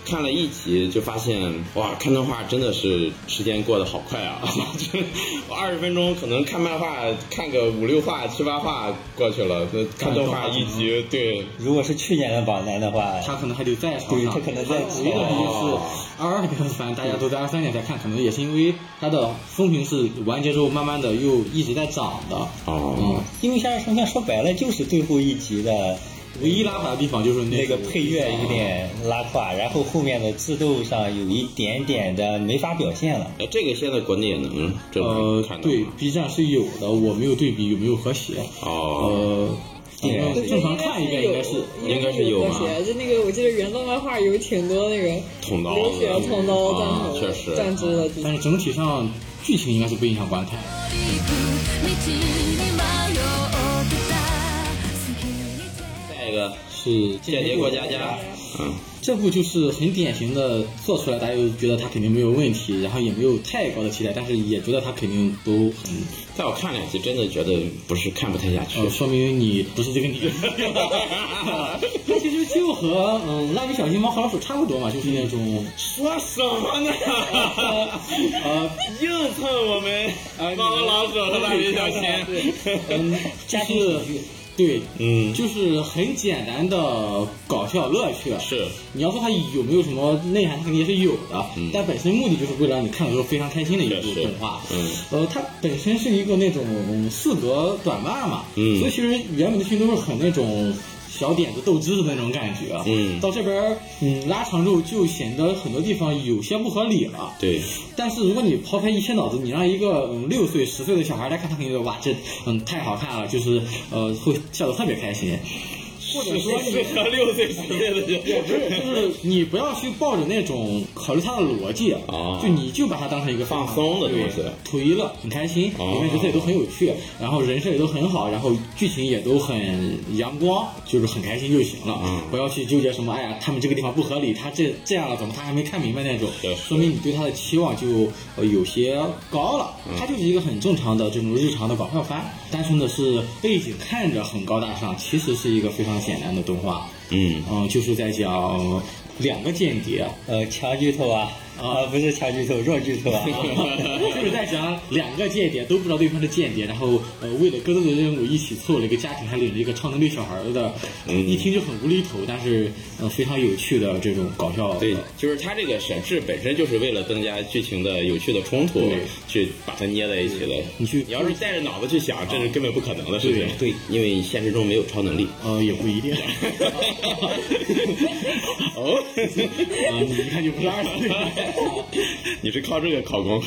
[SPEAKER 2] 看了一集就发现，哇，看动画真的是时间过得好快啊！我二十分钟可能看漫画看个五六话、七八话过去了，那看动画一集，对，
[SPEAKER 4] 如果是去年的榜单的话，
[SPEAKER 6] 他可能还得再上。
[SPEAKER 4] 对他可能再
[SPEAKER 6] 唯一的原因是二二年的番大家都在二三年才看，可能也是因为它的风评是完结之后慢慢的又一直在涨的。
[SPEAKER 2] 哦
[SPEAKER 6] 嗯，
[SPEAKER 4] 因为《夏日重现》说白了就是最后一集的
[SPEAKER 6] 唯一拉垮的地方就是
[SPEAKER 4] 那个
[SPEAKER 6] 个
[SPEAKER 4] 配乐有点拉胯，然后后面的智斗上有一点点的没法表现了。
[SPEAKER 2] 哎，这个现在国内也能这么
[SPEAKER 6] 呃
[SPEAKER 2] 看，到
[SPEAKER 6] 对，B 站是有的，我没有对比有没有和谐。
[SPEAKER 2] 哦，
[SPEAKER 6] 呃，正正常看一遍应该是。
[SPEAKER 2] 应该是有吧
[SPEAKER 5] 和谐就那个，我记得原作漫画有挺多那个
[SPEAKER 2] 捅刀
[SPEAKER 5] 流血、捅刀、断
[SPEAKER 2] 确实
[SPEAKER 5] 断肢的。
[SPEAKER 6] 但是整体上剧情应该是不影响观看。
[SPEAKER 1] 道
[SPEAKER 2] 个
[SPEAKER 6] 是《
[SPEAKER 2] 间谍过家家》，嗯，
[SPEAKER 6] 这部就是很典型的做出来，大家又觉得它肯定没有问题，然后也没有太高的期待，但是也觉得它肯定都很，
[SPEAKER 2] 在我看两集，真的觉得不是看不太下去
[SPEAKER 6] 呃，。说明你不是这个你。它其实就和嗯蜡笔小新、猫和老鼠差不多嘛，就是那种
[SPEAKER 2] 说什么呢？
[SPEAKER 6] 呃
[SPEAKER 2] 硬蹭我们猫和老鼠和蜡笔小新。
[SPEAKER 6] 嗯，就是对，
[SPEAKER 2] 嗯
[SPEAKER 6] 就是很简单的搞笑乐趣。
[SPEAKER 2] 是
[SPEAKER 6] 你要说它有没有什么内涵，它肯定也是有的，
[SPEAKER 2] 嗯
[SPEAKER 6] 但本身目的就是为了让你看的时候非常开心的一部动画。
[SPEAKER 2] 嗯
[SPEAKER 6] 呃，它本身是一个那种嗯四格短漫嘛，
[SPEAKER 2] 嗯
[SPEAKER 6] 所以其实原本的剧都是很那种。小点子斗智的那种感觉，
[SPEAKER 2] 嗯。
[SPEAKER 6] 到这边嗯拉长之后就显得很多地方有些不合理了，
[SPEAKER 2] 对，
[SPEAKER 6] 但是如果你抛开一切脑子，你让一个嗯六岁十岁的小孩来看，他肯定觉得哇这嗯太好看了，就是呃会笑得特别开心。或者说你
[SPEAKER 2] 适合六岁十岁的人。
[SPEAKER 6] 不是，就是你不要去抱着那种考虑它的逻辑，
[SPEAKER 2] 啊
[SPEAKER 6] 就你就把它当成一个
[SPEAKER 2] 放松的东西
[SPEAKER 6] 对图一乐，很开心，
[SPEAKER 2] 哦
[SPEAKER 6] 里面角色也都很有趣，然后人设也都很好，然后剧情也都很阳光，就是很开心就行了，
[SPEAKER 2] 嗯
[SPEAKER 6] 不要去纠结什么，哎呀，他们这个地方不合理，他这这样了，怎么他还没看明白那种，说明你对他的期望就呃有些高了，
[SPEAKER 2] 嗯。
[SPEAKER 6] 它就是一个很正常的这种日常的搞笑番，单纯的是背景看着很高大上，其实是一个非常简单的动画。
[SPEAKER 2] 嗯。
[SPEAKER 6] 嗯，就是在讲两个间谍，
[SPEAKER 4] 呃，乔剧透啊，啊，不是强剧透，弱剧透啊。
[SPEAKER 6] 就是在讲两个间谍都不知道对方是间谍，然后呃为了各自的任务一起凑了一个家庭，还领着一个超能力小孩的，
[SPEAKER 2] 嗯
[SPEAKER 6] 一听就很无厘头，但是呃非常有趣的这种搞笑。
[SPEAKER 2] 对，就是它这个审视本身就是为了增加剧情的有趣的冲突
[SPEAKER 6] 对，
[SPEAKER 2] 去把它捏在一起的。
[SPEAKER 6] 你去
[SPEAKER 2] 你要是带着脑子去想，这是根本不可能的事情。
[SPEAKER 6] 对
[SPEAKER 2] 因为现实中没有超能力。
[SPEAKER 6] 呃也不一定。
[SPEAKER 2] 哦，
[SPEAKER 6] 啊，你一看就不是二次元。
[SPEAKER 2] 你是靠这个考公。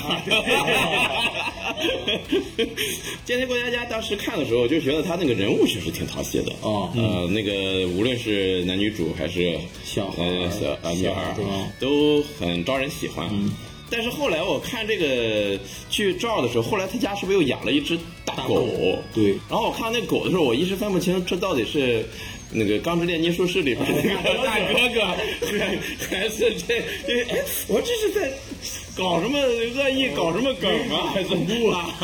[SPEAKER 2] 间谍过家家当时看的时候，就觉得他那个人物确实挺讨喜的。
[SPEAKER 6] 哦
[SPEAKER 2] 呃，那个无论是男女主还是
[SPEAKER 6] 小孩儿
[SPEAKER 2] 呃小呃女孩都很招人喜欢。但是后来我看这个剧照的时候，后来他家是不是又养了一只大狗？
[SPEAKER 6] 狗对
[SPEAKER 2] 然后我看到那狗的时候，我一时分不清这到底是那个《钢之炼金术士》里边 那个大哥哥，还是这这？哎，我这是在搞什么恶意，搞什么梗啊？还是不啊？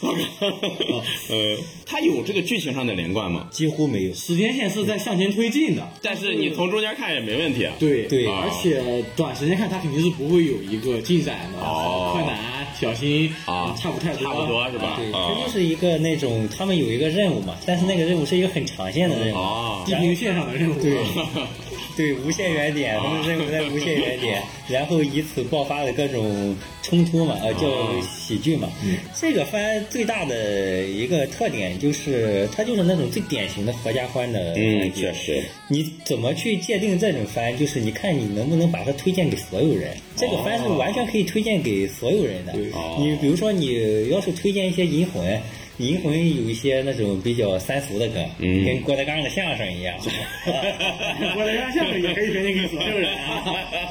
[SPEAKER 2] 我靠！呃，它有这个剧情上的连贯吗？
[SPEAKER 4] 几乎没有。
[SPEAKER 6] 时间线是在向前推进的。
[SPEAKER 2] 但是你从中间看也没问题啊。
[SPEAKER 6] 对
[SPEAKER 4] 对
[SPEAKER 6] 而且短时间看它肯定是不会有一个进展的。
[SPEAKER 2] 哦
[SPEAKER 6] 柯南、小心
[SPEAKER 2] 啊。
[SPEAKER 6] 差不太多，
[SPEAKER 2] 差不多是吧？
[SPEAKER 4] 对，
[SPEAKER 2] 啊。
[SPEAKER 4] 它就是一个那种他们有一个任务嘛，但是那个任务是一个很长线的任务。
[SPEAKER 2] 哦。
[SPEAKER 6] 地平线上的任务。
[SPEAKER 4] 对 对，无限原点，他们认为在无限原点，然后以此爆发的各种冲突嘛，呃，叫喜剧嘛。这个番最大的一个特点就是，它就是那种最典型的合家欢的。
[SPEAKER 2] 嗯，确。实。
[SPEAKER 4] 你怎么去界定这种番？就是你看你能不能把它推荐给所有人。这个番是完全可以推荐给所有人的。
[SPEAKER 2] 哦
[SPEAKER 4] 你比如说，你要是推荐一些银魂。银魂有一些那种比较三俗的歌，
[SPEAKER 2] 嗯
[SPEAKER 4] 跟郭德纲的相声一样。
[SPEAKER 6] 郭德纲相声也可以推荐给所有人啊。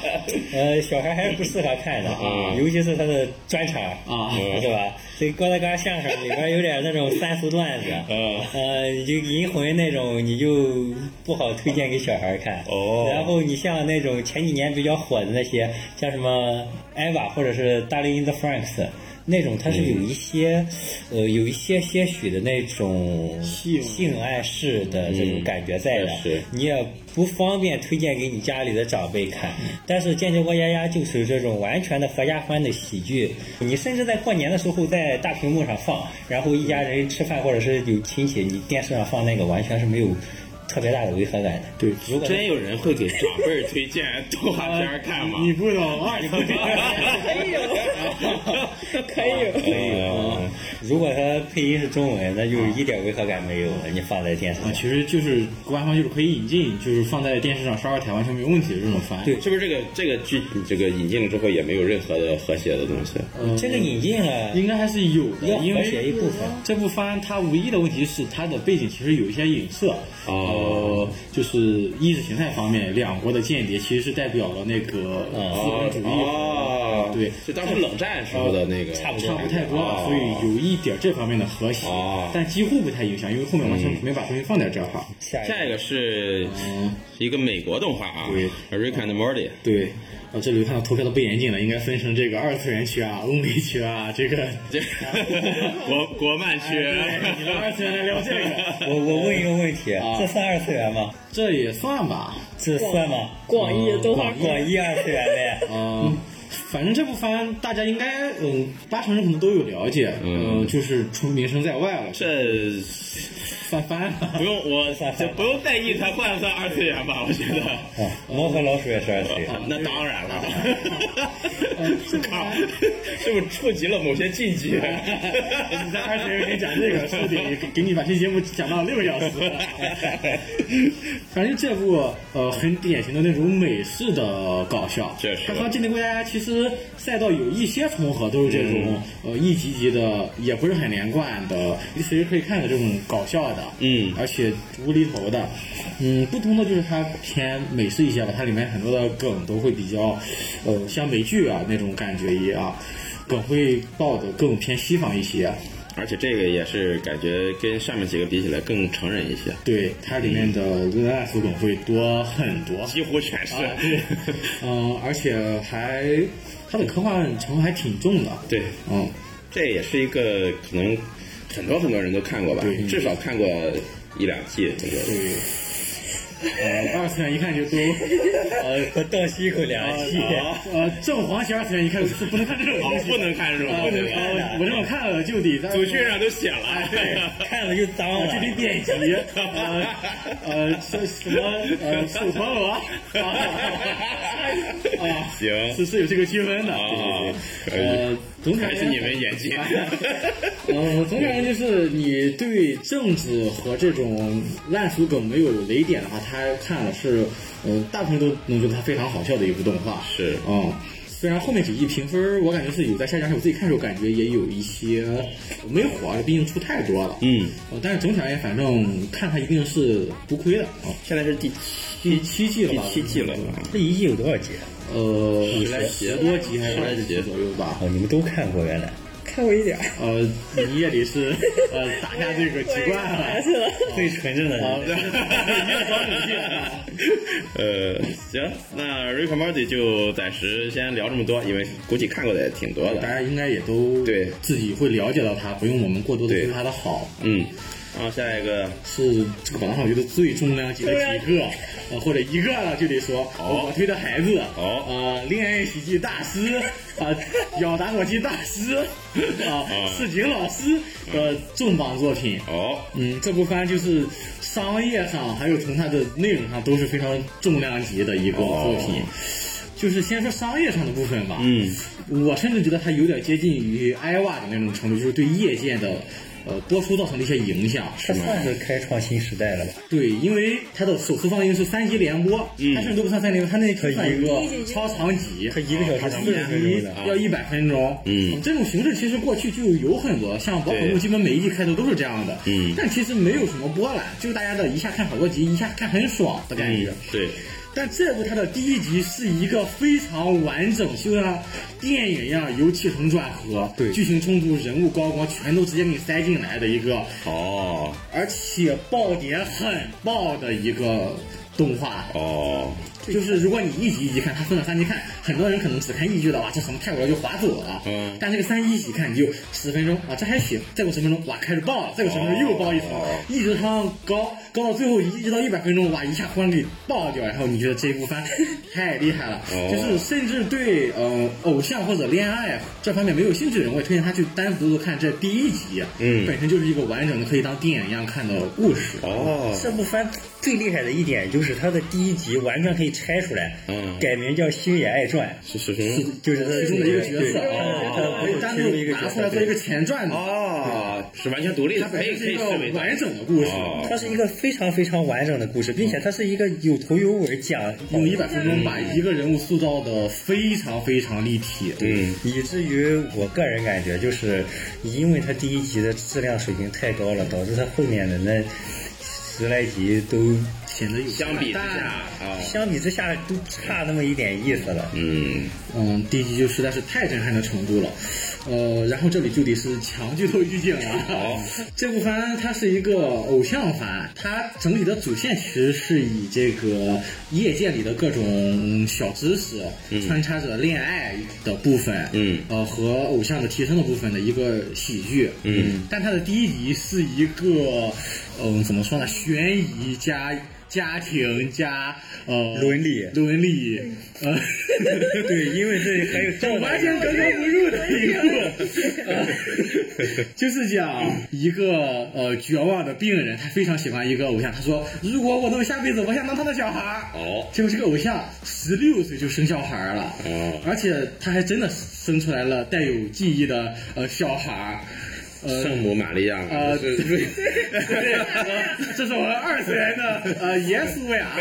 [SPEAKER 4] 呃，小孩还是不适合看的，
[SPEAKER 2] 啊
[SPEAKER 4] 尤其是他的专场
[SPEAKER 6] 啊
[SPEAKER 4] 是吧？这郭德纲相声里边有点那种三俗段子，
[SPEAKER 2] 嗯
[SPEAKER 4] 呃，你就银魂那种你就不好推荐给小孩看。
[SPEAKER 2] 哦
[SPEAKER 4] 然后你像那种前几年比较火的那些，像什么 Eva 或者是 Darling in the Franks。那种它是有一些，呃，有一些些许的那种
[SPEAKER 6] 性。
[SPEAKER 4] 性暗示的这种感觉在的，你也不方便推荐给你家里的长辈看。但是《间谍过家家》就是这种完全的合家欢的喜剧，你甚至在过年的时候在大屏幕上放，然后一家人吃饭或者是有亲戚，你电视上放那个完全是没有特别大的违和感的。
[SPEAKER 6] 对
[SPEAKER 4] 如果
[SPEAKER 2] 真有人会给长辈儿推荐 动画片看吗？
[SPEAKER 6] 你不懂啊？你不懂？
[SPEAKER 5] 可以有，可以有。
[SPEAKER 4] 可以啊，如果它配音是中文，那就一点违和感没有了。你放在电视
[SPEAKER 6] 啊，
[SPEAKER 4] 上，
[SPEAKER 6] 其实就是官方就是可以引进，就是放在电视上刷刷台完全没有问题的这种番。
[SPEAKER 4] 对
[SPEAKER 2] 是不是这个这个剧这个引进了之后也没有任何的和谐的东西？
[SPEAKER 6] 呃
[SPEAKER 4] 这个引进了，
[SPEAKER 6] 应该还是有的，
[SPEAKER 4] 要
[SPEAKER 6] 因
[SPEAKER 4] 和谐一
[SPEAKER 6] 为
[SPEAKER 4] 部分。
[SPEAKER 6] 这部番它唯一的问题是它的背景其实有一些影射，
[SPEAKER 2] 哦
[SPEAKER 6] 呃，就是意识形态方面，两国的间谍其实是代表了那个资本主义。
[SPEAKER 2] 哦，
[SPEAKER 6] 对
[SPEAKER 2] 就当时冷战时候的那个
[SPEAKER 4] 差不多
[SPEAKER 6] 差不太多所以有一点这方面的和谐，
[SPEAKER 2] 哦
[SPEAKER 6] 但几乎不太影响，因为后面完全没把东西放在这儿哈。
[SPEAKER 4] 下
[SPEAKER 2] 下一个是一个美国动画啊
[SPEAKER 6] 对
[SPEAKER 2] ，Rick and Morty。
[SPEAKER 6] 对，啊，这里看到投票都不严谨了，应该分成这个二次元区啊、欧美区啊，这个
[SPEAKER 2] 这 国国漫区，
[SPEAKER 6] 哎你们二次元来聊这个，
[SPEAKER 4] 我我问一个问题，
[SPEAKER 6] 啊
[SPEAKER 4] 这算二次元吗？
[SPEAKER 6] 这也算吧。
[SPEAKER 4] 这算吗？
[SPEAKER 5] 广义动画
[SPEAKER 4] 广义二次元的。
[SPEAKER 6] 嗯，反正这部番大家应该嗯八成人可能都有了解，
[SPEAKER 2] 嗯
[SPEAKER 6] 就是出名声在外了，
[SPEAKER 2] 这
[SPEAKER 6] 翻番
[SPEAKER 2] 不用我这 不用在意它算不算二次元吧？我觉得。
[SPEAKER 4] 啊，猫和老鼠也是二次元。
[SPEAKER 2] 那当然了，靠，是不是触及了某些禁忌？
[SPEAKER 6] 你在二次元给你讲这个，说不定给给你把这节目讲到六个小时。反正这部呃很典型的那种美式的搞笑，
[SPEAKER 2] 确实
[SPEAKER 6] 它和《间谍过家家》其实赛道有一些重合，都是这种、呃一集集的，也不是很连贯的，你随时可以看的这种搞笑的，
[SPEAKER 2] 嗯。
[SPEAKER 6] 而且无厘头的，嗯，不同的就是它偏美式一些吧，它里面很多的梗都会比较，呃，像美剧啊那种感觉一样，梗会爆的更偏西方一些。
[SPEAKER 2] 而且这个也是感觉跟上面几个比起来更成人一些，
[SPEAKER 6] 对，它里面的 life 梗会多很多，
[SPEAKER 2] 几乎全是。
[SPEAKER 6] 啊，对，嗯、而且还它的科幻成分还挺重的，
[SPEAKER 2] 对，
[SPEAKER 6] 嗯，
[SPEAKER 2] 这也是一个可能很多很多人都看过吧，至少看过一两季。这个
[SPEAKER 6] 对。呃，二次元一看就都 呃
[SPEAKER 4] 我倒吸一口凉气。
[SPEAKER 6] 呃正黄旗二次元一看是不能看这种东西，
[SPEAKER 2] 不能看这种
[SPEAKER 6] 呃
[SPEAKER 2] 东西。
[SPEAKER 6] 呃我这么看了就得在
[SPEAKER 2] 组训上都写了，
[SPEAKER 6] 对，
[SPEAKER 4] 看了就脏了，
[SPEAKER 6] 就得点击，呃呃什什么呃手陀螺啊啊，
[SPEAKER 2] 行
[SPEAKER 6] 是是有这个区分的，
[SPEAKER 2] 啊
[SPEAKER 6] 呃，总体
[SPEAKER 2] 还是你们演技。
[SPEAKER 6] 呃，总体而言就是你对政治和这种烂俗梗没有雷点的话，他看了是，呃，大部分都能觉得它非常好笑的一部动画。
[SPEAKER 2] 是
[SPEAKER 6] 嗯，虽然后面几季评分我感觉是有在下降，我自己看的时候感觉也有一些没火，毕竟出太多了。
[SPEAKER 2] 嗯，
[SPEAKER 6] 呃但是总体而言，反正看它一定是不亏的。啊，
[SPEAKER 2] 现在是第
[SPEAKER 6] 第七季了
[SPEAKER 2] 第？七季了，
[SPEAKER 4] 这一季有多少集？
[SPEAKER 6] 呃，
[SPEAKER 2] 十来集
[SPEAKER 6] 十多集还是
[SPEAKER 2] 十来集
[SPEAKER 6] 左右吧。
[SPEAKER 4] 哦，你们都看过原来。
[SPEAKER 5] 看过一点儿，
[SPEAKER 6] 呃，你夜里是呃打下这个籍贯了。
[SPEAKER 5] 孩子了。
[SPEAKER 4] 最纯正的
[SPEAKER 6] 啊，
[SPEAKER 4] 人。
[SPEAKER 2] 呃，行，那 Rick and Morty 就暂时先聊这么多，因为估计看过的也挺多的。
[SPEAKER 6] 大家应该也都
[SPEAKER 2] 对
[SPEAKER 6] 自己会了解到他，不用我们过多的
[SPEAKER 2] 对
[SPEAKER 6] 说他的好。
[SPEAKER 2] 嗯，然后下一个
[SPEAKER 6] 是这个榜单上我觉得最重量级的几个，呃，或者一个了就得说，
[SPEAKER 2] 哦
[SPEAKER 6] 我推的孩子，
[SPEAKER 2] 哦
[SPEAKER 6] 呃，恋爱喜剧大师，啊、咬打火机大师，啊、市井老师的重磅作品。
[SPEAKER 2] 哦，
[SPEAKER 6] 嗯，这部番就是商业上还有从它的内容上都是非常重量级的一个作品。就是先说商业上的部分吧，
[SPEAKER 2] 嗯，
[SPEAKER 6] 我甚至觉得它有点接近于艾娃的那种程度，就是对业界的呃播出造成的一些影响。
[SPEAKER 4] 他算是开创新时代了吧？
[SPEAKER 6] 对，因为它的首次放映是三集连播，
[SPEAKER 2] 嗯
[SPEAKER 6] 它甚至都不算三集连播，它那就算一个超长集，
[SPEAKER 4] 它一个小时
[SPEAKER 6] 它
[SPEAKER 4] 四十分钟的
[SPEAKER 6] 要一百分钟。
[SPEAKER 2] 嗯
[SPEAKER 6] 这种形式其实过去就有很多，像宝可梦基本每一季开头都是这样的，
[SPEAKER 2] 嗯
[SPEAKER 6] 但其实没有什么波澜，就是大家的一下看好多集，一下看很爽的感觉。
[SPEAKER 2] 嗯，对，
[SPEAKER 6] 但这部它的第一集是一个非常完整，就像电影一样由起承转合，
[SPEAKER 4] 对。
[SPEAKER 6] 剧情冲突、人物高光全都直接给你塞进来的一个，
[SPEAKER 2] 哦，
[SPEAKER 6] 而且爆点很爆的一个动画。
[SPEAKER 2] 哦，
[SPEAKER 6] 就是如果你一集一集看，它分了三集看，很多人可能只看一集的，话，这什么太无聊就划走了。
[SPEAKER 2] 嗯。
[SPEAKER 6] 但这个三集一集看，你就十分钟啊，这还行，再过十分钟，哇，开始爆了，再过十分钟又爆一层，
[SPEAKER 2] 哦。
[SPEAKER 6] 一直往高，高到最后一一直到一百分钟，哇，一下忽然给爆掉，然后你觉得这一部番太厉害了，
[SPEAKER 2] 哦。
[SPEAKER 6] 就是甚至对呃偶像或者恋爱这方面没有兴趣的人，我也推荐他去单独的看这第一集，
[SPEAKER 2] 嗯。
[SPEAKER 6] 本身就是一个完整的可以当电影一样看的故事。
[SPEAKER 2] 哦，
[SPEAKER 4] 这部番最厉害的一点就是它的第一集完全可以拆出来，
[SPEAKER 2] 嗯
[SPEAKER 4] 改名叫《星野爱传
[SPEAKER 2] 是是是？
[SPEAKER 4] 就是他
[SPEAKER 6] 其中的一个角色，
[SPEAKER 4] 对
[SPEAKER 6] 哦，可以单独拿出来做一个前传的，
[SPEAKER 2] 哦，是完全独立的，
[SPEAKER 6] 它本
[SPEAKER 2] 可以
[SPEAKER 6] 是一个
[SPEAKER 2] 以视为
[SPEAKER 6] 完整的故事，
[SPEAKER 2] 哦
[SPEAKER 4] 它是一个非常非常完整的故事，并且它是一个有头有尾讲，
[SPEAKER 6] 用一百分钟把一个人物塑造的非常非常立体。
[SPEAKER 2] 嗯，
[SPEAKER 4] 以至于我个人感觉，就是因为它第一集的质量水平太高了，导致它后面的那十来集都
[SPEAKER 6] 显得有
[SPEAKER 2] 相比之下啊，
[SPEAKER 4] 相比之下都差那么一点意思了。
[SPEAKER 2] 嗯，
[SPEAKER 6] 嗯，第一集就实在是太震撼的程度了，呃，然后这里就得是强剧透预警了。
[SPEAKER 2] 好，
[SPEAKER 6] 这部番它是一个偶像番，它整体的主线其实是以这个业界里的各种小知识，穿插着恋爱的部分，
[SPEAKER 2] 嗯
[SPEAKER 6] 呃，和偶像的提升的部分的一个喜剧，
[SPEAKER 2] 嗯，
[SPEAKER 6] 但它的第一集是一个，嗯、怎么说呢，悬疑加。家庭加呃
[SPEAKER 4] 伦理
[SPEAKER 6] 伦理，呃，
[SPEAKER 4] 对，因为这还有道德
[SPEAKER 6] 完全格格不入的一个，呃 就是讲一个呃绝望的病人，他非常喜欢一个偶像，他说如果我能下辈子，我想当他的小孩儿。
[SPEAKER 2] 哦
[SPEAKER 6] 结果这个偶像十六岁就生小孩儿了，
[SPEAKER 2] 哦
[SPEAKER 6] 而且他还真的生出来了带有记忆的呃小孩儿。呃，
[SPEAKER 2] 圣母玛利亚嘛，
[SPEAKER 6] 呃，对，对，呃这是我们二次元的呃耶稣呀，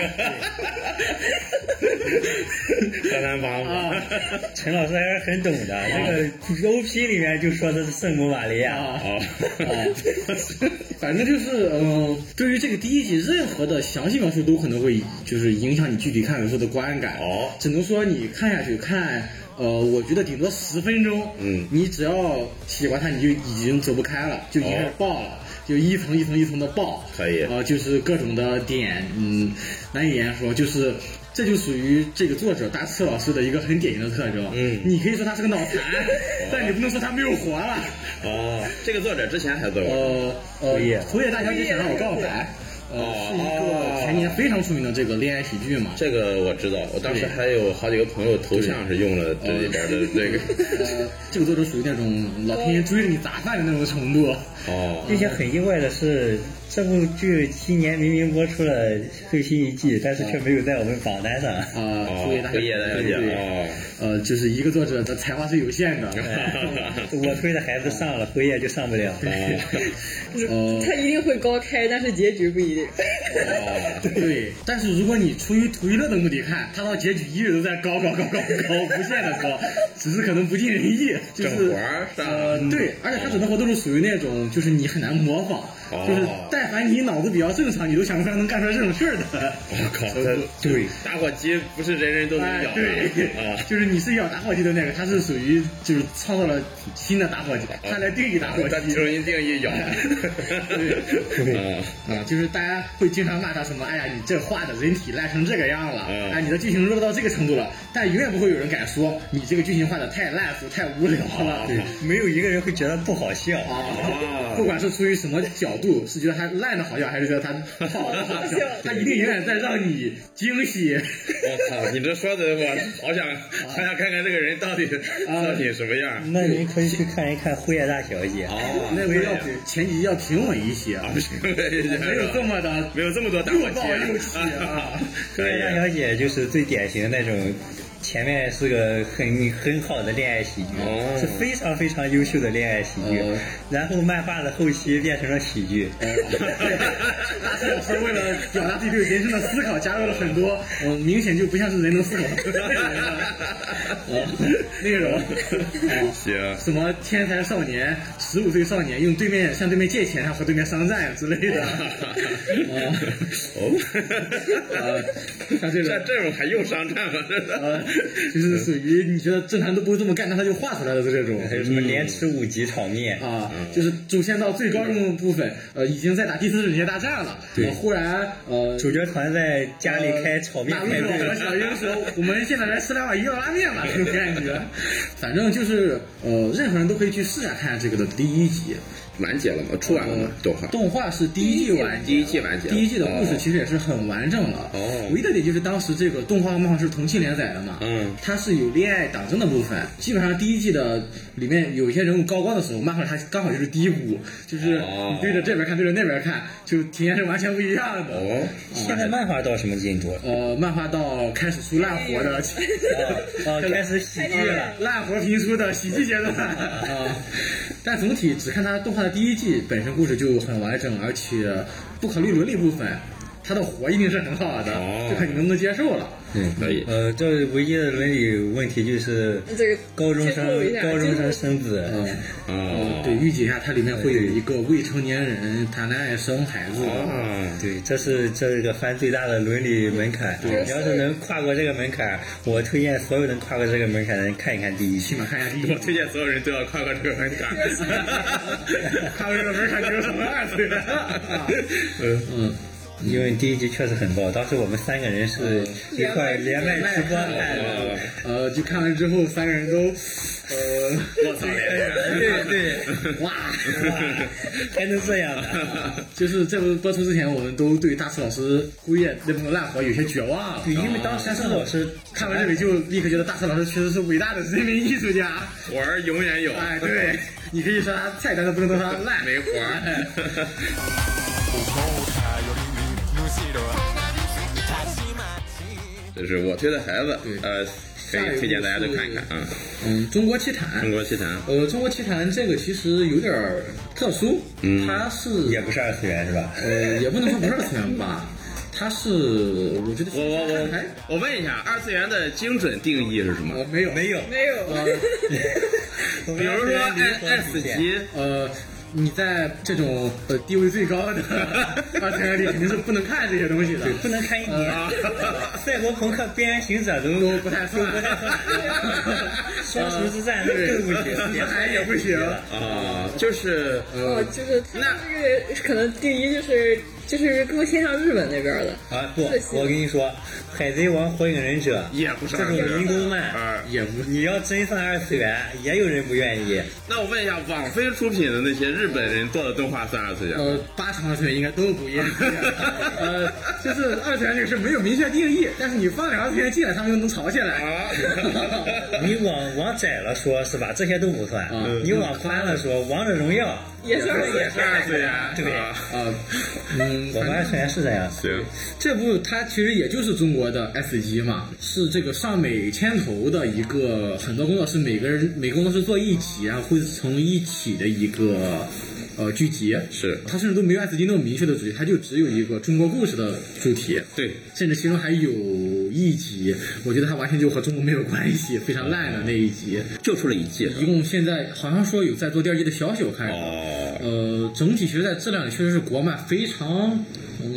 [SPEAKER 2] 河南帮
[SPEAKER 6] 啊
[SPEAKER 4] 陈老师还是很懂的。这个 OP 里面就说的是圣母玛利亚，
[SPEAKER 6] 啊，反正就是，嗯、对于这个第一集，任何的详细描述都可能会就是影响你具体看的时候的观感。
[SPEAKER 2] 哦
[SPEAKER 6] 只能说你看下去看，呃，我觉得顶多十分钟，
[SPEAKER 2] 嗯。
[SPEAKER 6] 你只要喜欢它，你就已经走不开了，就已经开始
[SPEAKER 2] 哦。
[SPEAKER 6] 爆了。就一层一层一层的爆，
[SPEAKER 2] 可以。
[SPEAKER 6] 呃，就是各种的点，嗯，难以言说，就是这就属于这个作者大赤老师的一个很典型的特征，
[SPEAKER 2] 嗯。
[SPEAKER 6] 你可以说他是个脑残，但你不能说他没有活了，
[SPEAKER 2] 哦，这个作者之前还做过，
[SPEAKER 6] 呃呃，
[SPEAKER 4] 辉夜
[SPEAKER 6] 辉夜大小姐想让我告白，呃，是一个前年非常出名的这个恋爱喜剧嘛。
[SPEAKER 2] 这个我知道，我当时还有好几个朋友头像是用了这里边的那个。
[SPEAKER 6] 呃，这个作者属于那种老天爷追着你砸饭的那种程度。
[SPEAKER 2] 哦，
[SPEAKER 4] 并且很意外的是，这部剧今年明明播出了最新一季，但是却没有在我们榜单上。
[SPEAKER 6] 啊，
[SPEAKER 2] 哦
[SPEAKER 6] 所以大家
[SPEAKER 2] 辉夜大小姐
[SPEAKER 6] 对对
[SPEAKER 2] 哦
[SPEAKER 6] 呃，就是一个作者的才华是有限的。
[SPEAKER 4] 我推的孩子上了，辉夜就上不了。
[SPEAKER 6] 呃，
[SPEAKER 5] 他一定会高开，但是结局不一定。
[SPEAKER 6] 对，但是如果你出于图娱乐的目的看，他到结局一直都在高高高高高，无限的高，只是可能不尽人意，就是
[SPEAKER 2] 整活儿是吧
[SPEAKER 6] 呃，对，而且他整的活都是属于那种，就是你很难模仿，
[SPEAKER 2] 哦
[SPEAKER 6] 就是但凡你脑子比较正常，你都想不出来能干出来这种事儿的。
[SPEAKER 2] 我靠，这
[SPEAKER 6] 对。
[SPEAKER 2] 打火机不是人人都能
[SPEAKER 6] 哎，
[SPEAKER 2] 咬
[SPEAKER 6] 对，
[SPEAKER 2] 啊。
[SPEAKER 6] 就是你是咬打火机的那个，他是属于就是创造了新的打火机，他来定义打火机。
[SPEAKER 2] 重新定义咬。
[SPEAKER 6] 对
[SPEAKER 2] 啊
[SPEAKER 6] 啊，就是大家会经常骂他什么，哎呀，你这画的人体烂成这个样了，
[SPEAKER 2] 嗯
[SPEAKER 6] 哎，你的剧情弱到这个程度了，但永远不会有人敢说你这个剧情画的太烂俗、太无聊了。
[SPEAKER 2] 对
[SPEAKER 4] 没有一个人会觉得不好笑。
[SPEAKER 6] 啊，不管是出于什么角度，是觉得他烂的好笑，还是觉得他好的好笑，他一定永远在让你惊喜。
[SPEAKER 2] 我操！你这说的我好想好想看看这个人到底到底什么样。
[SPEAKER 4] 那您可以去看一看《辉夜大小姐》。
[SPEAKER 2] 哦，
[SPEAKER 6] 那个要比前几集要平稳一些，
[SPEAKER 2] 不行，没
[SPEAKER 6] 没有这么的
[SPEAKER 2] 没有这么多打
[SPEAKER 6] 又
[SPEAKER 2] 火机
[SPEAKER 6] 爆又气啊！
[SPEAKER 2] 可以
[SPEAKER 4] 大小姐就是最典型的那种，前面是个很很好的恋爱喜剧，
[SPEAKER 2] 哦
[SPEAKER 4] 是非常非常优秀的恋爱喜剧，
[SPEAKER 6] 哦
[SPEAKER 4] 然后漫画的后期变成了喜剧。
[SPEAKER 6] 老师为了表达自己对人生的思考，加入了很多，嗯，明显就不像是人能思考的 内容。哦
[SPEAKER 2] 行，
[SPEAKER 6] 什么天才少年、十五岁少年用对面向对面借钱，然后和对面商战之类的。啊
[SPEAKER 2] 哦，
[SPEAKER 6] 呃，像这
[SPEAKER 2] 这
[SPEAKER 6] 种
[SPEAKER 2] 这种还用商战吗？
[SPEAKER 6] 就是属于你觉得正常人都不会这么干，但他就画出来的这种。
[SPEAKER 4] 还 有什么连吃五级炒面？
[SPEAKER 6] 啊，就是主线到最高中的部分，呃，已经在打第四次世界大战了。
[SPEAKER 4] 对
[SPEAKER 6] 呃忽然，呃，
[SPEAKER 4] 主角团在家里开炒面
[SPEAKER 6] 大
[SPEAKER 4] 派对
[SPEAKER 6] 陆和小英说：“我们现在来吃两碗鱼肉拉面吧。”这种感觉，反正就是呃，任何人都可以去试下看这个的第一集。
[SPEAKER 2] 完结了吗？出完了吗？动画？
[SPEAKER 6] 动画是第一季完结，
[SPEAKER 2] 第一季完结
[SPEAKER 6] 第一季的故事
[SPEAKER 2] 哦
[SPEAKER 6] 其实也是很完整了。
[SPEAKER 2] 哦
[SPEAKER 6] 唯一的点就是当时这个动画和漫画是同期连载的嘛，
[SPEAKER 2] 嗯
[SPEAKER 6] 它是有恋爱党争的部分。基本上第一季的里面有一些人物高光的时候，漫画它刚好就是低谷，就是
[SPEAKER 2] 哦
[SPEAKER 6] 你对着这边看，对着那边看，就体验是完全不一样的。
[SPEAKER 2] 哦，
[SPEAKER 4] 现在漫画到什么进度了？
[SPEAKER 6] 呃，漫画到开始出烂活的，
[SPEAKER 4] 哦，开始喜剧了。
[SPEAKER 6] 烂活评书的喜剧阶段啊。但总体只看它动画的第一季，本身故事就很完整，而且不考虑伦理部分，它的活一定是很好的，
[SPEAKER 2] 哦
[SPEAKER 6] 就看你能不能接受了。
[SPEAKER 4] 对，
[SPEAKER 2] 可以。
[SPEAKER 4] 呃，这唯一的伦理问题就是
[SPEAKER 5] 这个
[SPEAKER 4] 高中生高中生生子。
[SPEAKER 6] 嗯，
[SPEAKER 2] 哦，
[SPEAKER 6] 对，预警一下，它里面会有一个未成年人谈恋爱生孩子。
[SPEAKER 2] 啊，
[SPEAKER 4] 对，这是这个番最大的伦理门槛。对你要是能跨过这个门槛，我推荐所有能跨过这个门槛的人看一看第一期。
[SPEAKER 6] 起码看一下第一
[SPEAKER 2] 我推荐所有人都要跨过这个门槛。
[SPEAKER 6] 跨过这个门槛就是什么二次元嗯？嗯，
[SPEAKER 4] 因为第一集确实很爆，当时我们三个人是一块连麦直播看的。
[SPEAKER 6] 呃，就看完之后，三个人都，呃，
[SPEAKER 2] 我操！
[SPEAKER 4] 对对，
[SPEAKER 6] 哇，
[SPEAKER 4] 还能这样的？
[SPEAKER 6] 就是这部播出之前，我们都对大师老师辉夜那部烂活有些绝望了。
[SPEAKER 4] 对，因为当时是老师
[SPEAKER 6] 看完这里就立刻觉得大师老师确实是伟大的人民艺术家。
[SPEAKER 2] 活儿永远有，
[SPEAKER 6] 哎，对，你可以说他菜，但是不能说他烂。
[SPEAKER 2] 没活儿。这是我推的孩子，呃，可以推荐大家都看一看啊。
[SPEAKER 6] 嗯，中国奇谭
[SPEAKER 2] 中。国奇谭，
[SPEAKER 6] 呃，中国奇谭这个其实有点儿特殊，
[SPEAKER 2] 嗯
[SPEAKER 6] 它是
[SPEAKER 4] 也不是二次元是吧？
[SPEAKER 6] 呃，也不能说不是二次元吧，它是我觉得
[SPEAKER 2] 我我我
[SPEAKER 6] 还
[SPEAKER 2] 我问一下，二次元的精准定义是什么
[SPEAKER 6] 呃？没有
[SPEAKER 4] 没有，
[SPEAKER 5] 没有，
[SPEAKER 6] 呃
[SPEAKER 2] 比如说爱爱死机，
[SPEAKER 6] 呃，你在这种呃地位最高的二次元里肯定是不能看这些东西的，
[SPEAKER 4] 对，不能看一年。
[SPEAKER 6] 啊
[SPEAKER 4] 赛博朋克边缘行者都
[SPEAKER 6] 都不太
[SPEAKER 4] 不太算。
[SPEAKER 3] 双十之战那个更不行，
[SPEAKER 6] 连海也不行。
[SPEAKER 2] 啊，就是
[SPEAKER 5] 哦，就是他这个可能第一就是就是更偏向日本那边的。
[SPEAKER 4] 啊不，我跟你说，《海贼王》《火影忍者》
[SPEAKER 2] 也不是
[SPEAKER 4] 这种民工漫，
[SPEAKER 2] 啊。
[SPEAKER 6] 也不
[SPEAKER 4] 你要真上二次元，也有人不愿意。
[SPEAKER 2] 那我问一下，网飞出品的那些日本人做的动画算二次元？
[SPEAKER 6] 呃，八成二次元应该都不一样。呃，就是二次元这个事没有明确定义，但是你放两个二次元进来，他们就能吵起来。
[SPEAKER 2] 啊，
[SPEAKER 4] 你往往窄了说，是吧？这些都不算。你往宽了说，《王者荣耀
[SPEAKER 5] 也是二次元
[SPEAKER 2] 也是二次元，
[SPEAKER 4] 对
[SPEAKER 2] 啊
[SPEAKER 6] 啊，嗯》，
[SPEAKER 4] 我们二次元是这样。
[SPEAKER 2] 行，
[SPEAKER 6] 这部它其实也就是中国的 S 级嘛，是这个上美牵头的一个，很多工作室每个人每个工作室做一起，然后汇成一起的一个呃剧集。
[SPEAKER 2] 是
[SPEAKER 6] 它甚至都没有 S 级那么明确的主题，它就只有一个中国故事的主题。
[SPEAKER 2] 对，
[SPEAKER 6] 甚至其中还有一集，我觉得它完全就和中国没有关系，非常烂的那一集。
[SPEAKER 2] 就出了一季。
[SPEAKER 6] 一共现在好像说有在做第二季的消息，我看。
[SPEAKER 2] 哦，
[SPEAKER 6] 呃，整体其实，在质量里确实是国漫非常嗯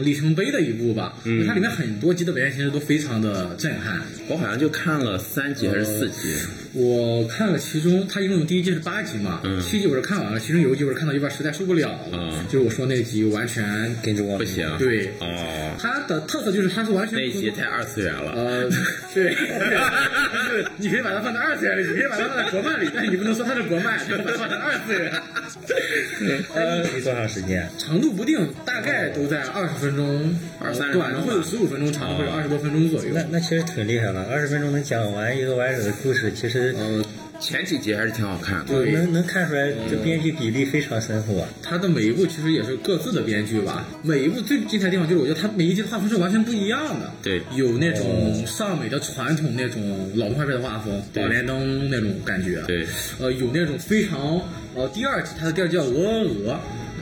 [SPEAKER 6] 里程碑的一部吧。因为它里面很多集的表现其实都非常的震撼。
[SPEAKER 2] 我好像就看了三集还是四集。
[SPEAKER 6] 我看了其中，它一共第一季是八集嘛，
[SPEAKER 2] 嗯
[SPEAKER 6] 七集我是看完了，其中有一集我是看到一半实在受不了了，
[SPEAKER 2] 嗯
[SPEAKER 6] 就是我说那集完全
[SPEAKER 4] 跟着我
[SPEAKER 2] 不行。
[SPEAKER 6] 对。
[SPEAKER 2] 哦，
[SPEAKER 6] 它的特色就是它是完全
[SPEAKER 2] 那一集太二次元了。
[SPEAKER 6] 呃，对，就是你可以把它放在二次元里，你可以把它放在国漫里，但你不能说它是国漫，你把它放在二次元。呃，
[SPEAKER 4] 没多长时间，
[SPEAKER 6] 长度不定，大概都在二十分钟，
[SPEAKER 2] 二三十
[SPEAKER 6] 短的会有十五分钟，长的会有二十多分钟左右。
[SPEAKER 4] 那那其实挺厉害了，二十分钟能讲完一个完整的故事，其实
[SPEAKER 6] 呃，
[SPEAKER 2] 前几集还是挺好看的。
[SPEAKER 6] 对。
[SPEAKER 4] 能能看出来这编剧比例非常深厚啊。
[SPEAKER 6] 它的每一部其实也是各自的编剧吧，每一部最精彩的地方就是我觉得它每一集的画风是完全不一样的。
[SPEAKER 2] 对。
[SPEAKER 6] 有那种上美的传统那种老动画片的画风，
[SPEAKER 2] 对。
[SPEAKER 6] 宝莲灯那种感觉。
[SPEAKER 2] 对，
[SPEAKER 6] 呃，有那种非常呃，第二集它的第二集叫《鹅鹅鹅》，